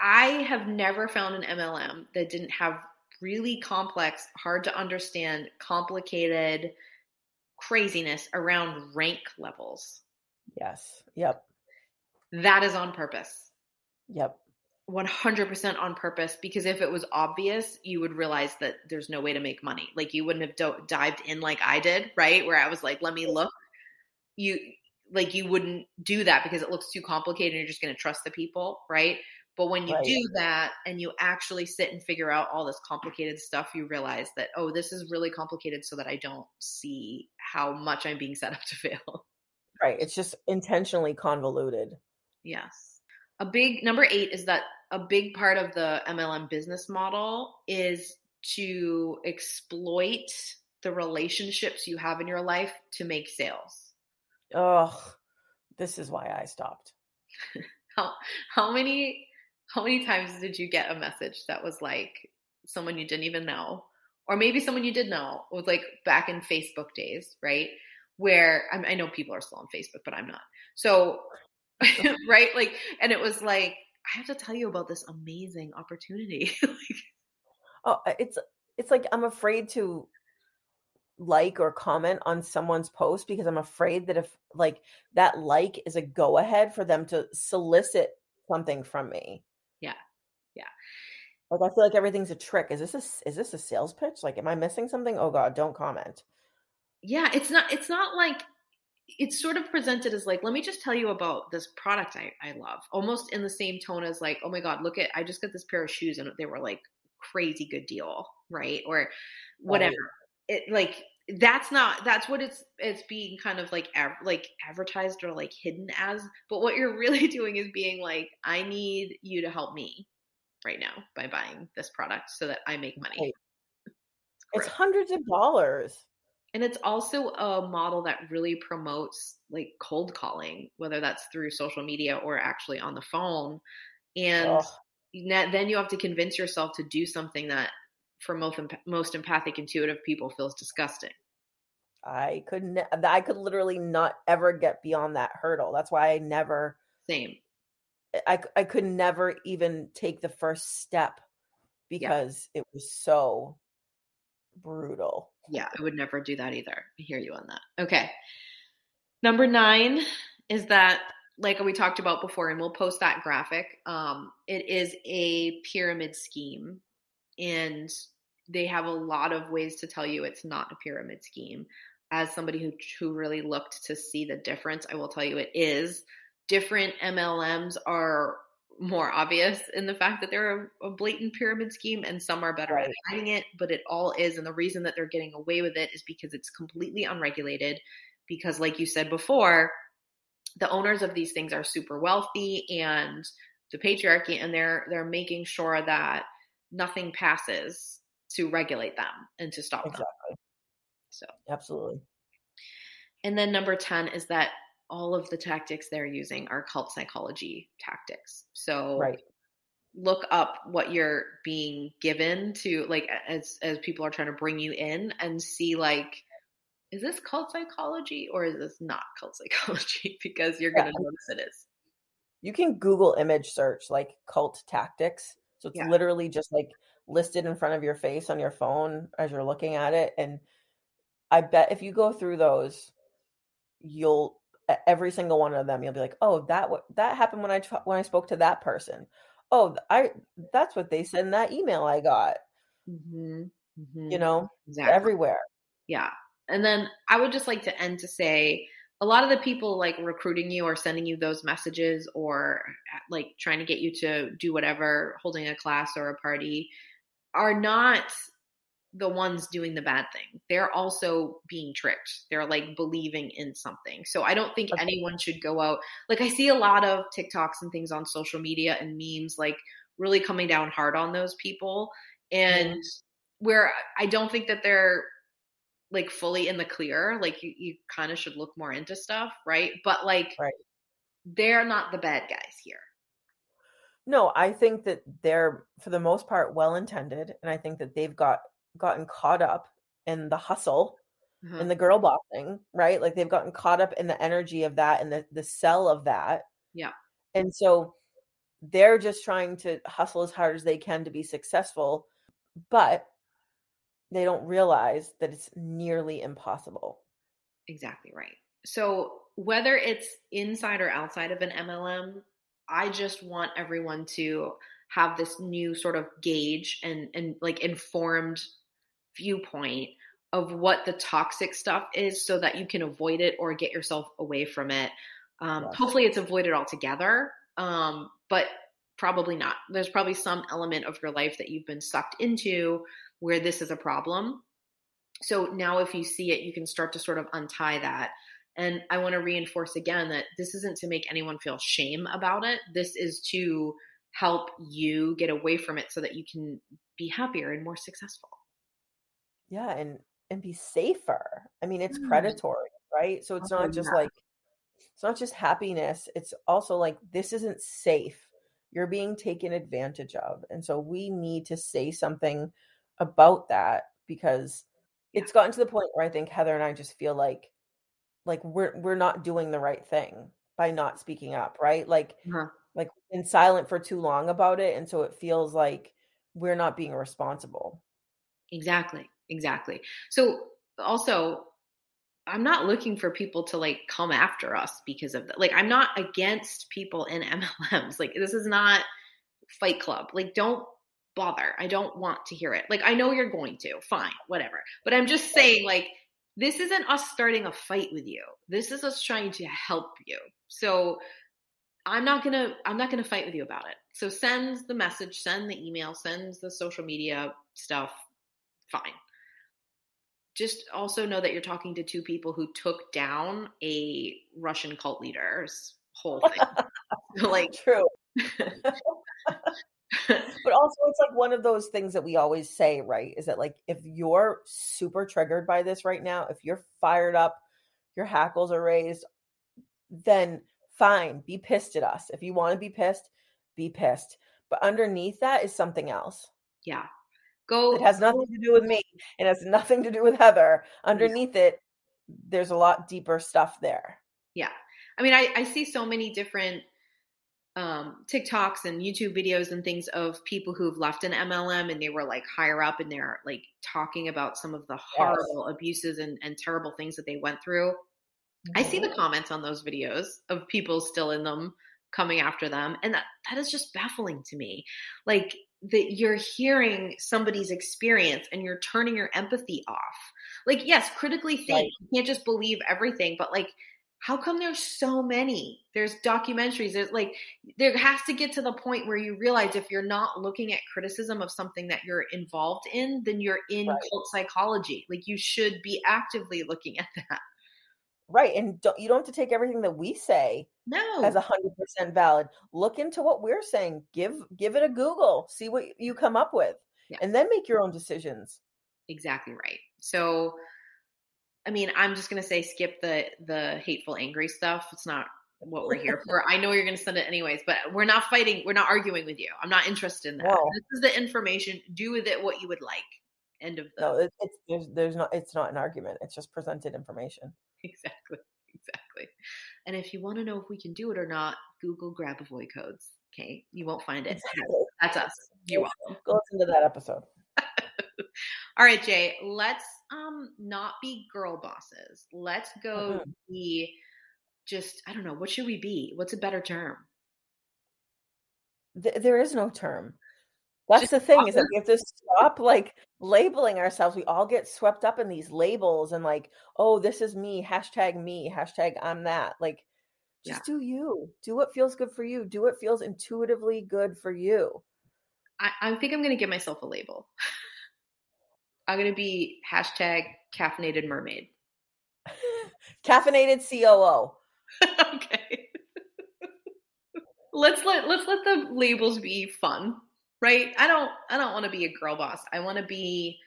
Speaker 1: I have never found an MLM that didn't have really complex, hard to understand, complicated craziness around rank levels.
Speaker 2: Yes. Yep.
Speaker 1: That is on purpose.
Speaker 2: Yep.
Speaker 1: 100% on purpose because if it was obvious, you would realize that there's no way to make money. Like you wouldn't have do- dived in like I did, right? Where I was like, let me look. You like you wouldn't do that because it looks too complicated and you're just going to trust the people, right? But when you
Speaker 2: Right.
Speaker 1: do that and you actually sit and figure out all this complicated stuff, you realize that, oh, this is really complicated so that I don't see how much I'm being set up to fail.
Speaker 2: Right. It's just intentionally convoluted.
Speaker 1: Yes. A big number eight is that a big part of the MLM business model is to exploit the relationships you have in your life to make sales.
Speaker 2: Ugh. This is why I stopped. [laughs]
Speaker 1: How how many how many times did you get a message that was like someone you didn't even know or maybe someone you did know was like back in Facebook days, right? Where I, I know people are still on Facebook, but I'm not. So, [laughs] right? Like, and it was like, I have to tell you about this amazing opportunity. [laughs]
Speaker 2: like, Oh, uh, it's it's like I'm afraid to like or comment on someone's post because I'm afraid that if like that like is a go ahead for them to solicit something from me.
Speaker 1: Yeah. Yeah.
Speaker 2: Like I feel like everything's a trick. Is this a is this a sales pitch? Like am I missing something? Oh god, don't comment.
Speaker 1: yeah, it's not. It's not like it's sort of presented as like, let me just tell you about this product I, I love, almost in the same tone as like, oh my god, look at I just got this pair of shoes and they were like crazy good deal, right? Or whatever. It like that's not that's what it's it's being kind of like av- like advertised or like hidden as. But what you're [laughs] really doing is being like, I need you to help me right now by buying this product so that I make money.
Speaker 2: Right.
Speaker 1: It's
Speaker 2: It's hundreds of dollars.
Speaker 1: And it's also a model that really promotes like cold calling, whether that's through social media or actually on the phone. And
Speaker 2: Ugh.
Speaker 1: then you have to convince yourself to do something that for most, most empathic, intuitive people feels disgusting.
Speaker 2: I could ne- I could literally not ever get beyond that hurdle. That's why I never
Speaker 1: Same.
Speaker 2: I I could never even take the first step because it was so brutal.
Speaker 1: Yeah, I would never do that either. I hear you on that. Okay. Number nine is that, like we talked about before, and we'll post that graphic. Um, it is a pyramid scheme, and they have a lot of ways to tell you it's not a pyramid scheme. As somebody who who really looked to see the difference, I will tell you it is. Different MLMs are more obvious in the fact that they're a, a blatant pyramid scheme, and some are better at hiding it. But it all is, and the reason that they're getting away with it is because it's completely unregulated. Because, like you said before, the owners of these things are super wealthy and the patriarchy, and they're they're making sure that nothing passes to regulate them and to stop them. So,
Speaker 2: Absolutely.
Speaker 1: and then number 10 is that all of the tactics they're using are cult psychology tactics. So,
Speaker 2: Right.
Speaker 1: look up what you're being given to like as as people are trying to bring you in and see like is this cult psychology or is this not cult psychology [laughs] because you're going to notice it is.
Speaker 2: You can Google image search like cult tactics So it's
Speaker 1: Yeah.
Speaker 2: literally just like listed in front of your face on your phone as you're looking at it. And I bet if you go through those, you'll every single one of them, you'll be like, oh, that that happened when I t- when I spoke to that person. Oh, I that's what they said in that email I got.
Speaker 1: hmm
Speaker 2: You know,
Speaker 1: exactly.
Speaker 2: everywhere.
Speaker 1: Yeah. And then I would just like to end to say a lot of the people like recruiting you or sending you those messages or like trying to get you to do whatever, holding a class or a party, are not the ones doing the bad thing. They're also being tricked. They're like believing in something. So I don't think
Speaker 2: Okay.
Speaker 1: anyone should go out. Like I see a lot of TikToks and things on social media and memes like really coming down hard on those people and mm-hmm. where I don't think that they're like fully in the clear. Like you, you kind of should look more into stuff, right? But like
Speaker 2: Right.
Speaker 1: they're not the bad guys here.
Speaker 2: No, I think that they're for the most part well intended, and I think that they've got gotten caught up in the hustle
Speaker 1: Uh-huh.
Speaker 2: in the girl bossing, right? Like they've gotten caught up in the energy of that and the the sell of that.
Speaker 1: Yeah.
Speaker 2: And so they're just trying to hustle as hard as they can to be successful, but they don't realize that it's nearly impossible.
Speaker 1: Exactly right. So whether it's inside or outside of an MLM, I just want everyone to have this new sort of gauge and and like informed viewpoint of what the toxic stuff is so that you can avoid it or get yourself away from it. Um. Hopefully, it's avoided altogether, um, but probably not. There's probably some element of your life that you've been sucked into where this is a problem. So now, if you see it, you can start to sort of untie that. And I want to reinforce again that this isn't to make anyone feel shame about it. This is to help you get away from it so that you can be happier and more successful.
Speaker 2: Yeah, and and be safer. I mean, it's
Speaker 1: Mm.
Speaker 2: predatory, right? So it's
Speaker 1: Oh,
Speaker 2: not just
Speaker 1: yeah.
Speaker 2: like it's not just happiness, it's also like this isn't safe. You're being taken advantage of. And so we need to say something about that because
Speaker 1: Yeah.
Speaker 2: it's gotten to the point where I think Heather and I just feel like like we're we're not doing the right thing by not speaking up, right? Like
Speaker 1: Uh-huh.
Speaker 2: like we've been silent for too long about it and so it feels like we're not being responsible.
Speaker 1: Exactly. Exactly. So also, I'm not looking for people to like come after us because of that. Like, I'm not against people in [laughs] MLMs. Like, this is not Fight Club. Like, don't bother. I don't want to hear it. Like, I know you're going to. Fine, whatever. But I'm just saying, like, this isn't us starting a fight with you. This is us trying to help you. So I'm not gonna I'm not gonna fight with you about it. So send the message, send the email, send the social media stuff. Fine. Just also know that you're talking to two people who took down a Russian cult leader's whole thing. [laughs] [laughs] Like
Speaker 2: True. [laughs] but also it's like one of those things that we always say right is that like if you're super triggered by this right now if you're fired up your hackles are raised then fine be pissed at us if you want to be pissed be pissed but underneath that is something else
Speaker 1: yeah. Go
Speaker 2: it has nothing to do with me it has nothing to do with heather underneath it there's a lot deeper stuff there
Speaker 1: Yeah. I mean, I, I see so many different um, TikToks and YouTube videos and things of people who've left an MLM and they were like higher up and they're like talking about some of the horrible abuses and, and terrible things that they went through. I see the comments on those videos of people still in them coming after them. And that, that is just baffling to me. Like that you're hearing somebody's experience and you're turning your empathy off. Like, yes, critically think.
Speaker 2: Right.
Speaker 1: You can't just believe everything, but like, how come there's so many? There's documentaries. There's like, there has to get to the point where you realize if you're not looking at criticism of something that you're involved in, then you're in
Speaker 2: Right.
Speaker 1: cult psychology. Like, you should be actively looking at that.
Speaker 2: Right and don't, you don't have to take everything that we say
Speaker 1: No.
Speaker 2: as a hundred percent valid. Look into what we're saying. Give give it a Google. See what you come up with,
Speaker 1: Yeah.
Speaker 2: and then make your own decisions.
Speaker 1: exactly right. So, I mean, I'm just gonna say skip the the hateful, angry stuff. It's not what we're here for. I know you're gonna send it anyways, but we're not fighting. We're not arguing with you. I'm not interested in that.
Speaker 2: No.
Speaker 1: This is the information. Do with it what you would like. End of the
Speaker 2: No, it, it's there's there's not it's not an argument. It's just presented information.
Speaker 1: Exactly, exactly. And if you want to know if we can do it or not, Google Grabovoi codes. Okay, you won't find it.
Speaker 2: Exactly.
Speaker 1: That's us. You're welcome.
Speaker 2: Go listen to that episode. [laughs]
Speaker 1: All right, Jay, let's um not be girl bosses. Let's go
Speaker 2: Mhm.
Speaker 1: be just I don't know, what should we be? What's a better term?
Speaker 2: Th- there is no term. That's
Speaker 1: Just
Speaker 2: the thing is that we have to stop like labeling ourselves. We all get swept up in these labels and like, oh, this is me, hashtag me, hashtag I'm that. Like, just do you. Do what feels good for you. Do what feels intuitively good for you.
Speaker 1: I, I think I'm gonna give myself a label. I'm gonna be hashtag caffeinated mermaid. [laughs]
Speaker 2: Caffeinated COO. [laughs]
Speaker 1: okay. [laughs] let's let let's let the labels be fun, right? I don't I don't want to be a girl boss. I want to be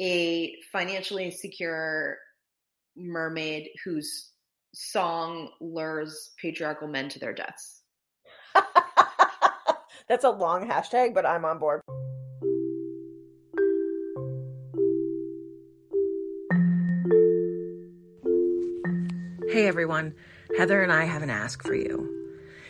Speaker 1: a financially secure mermaid whose song lures patriarchal men to their deaths. [laughs]
Speaker 2: That's a long hashtag, but I'm on board. Hey everyone, Heather and I have an ask for you.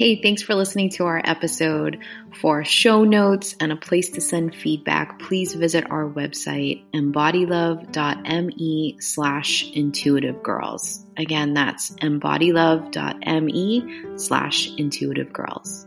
Speaker 1: Hey, thanks for listening to our episode. For show notes and a place to send feedback, please visit our website, embodylove.me slash intuitive girls. Again, that's embodylove.me slash intuitive girls.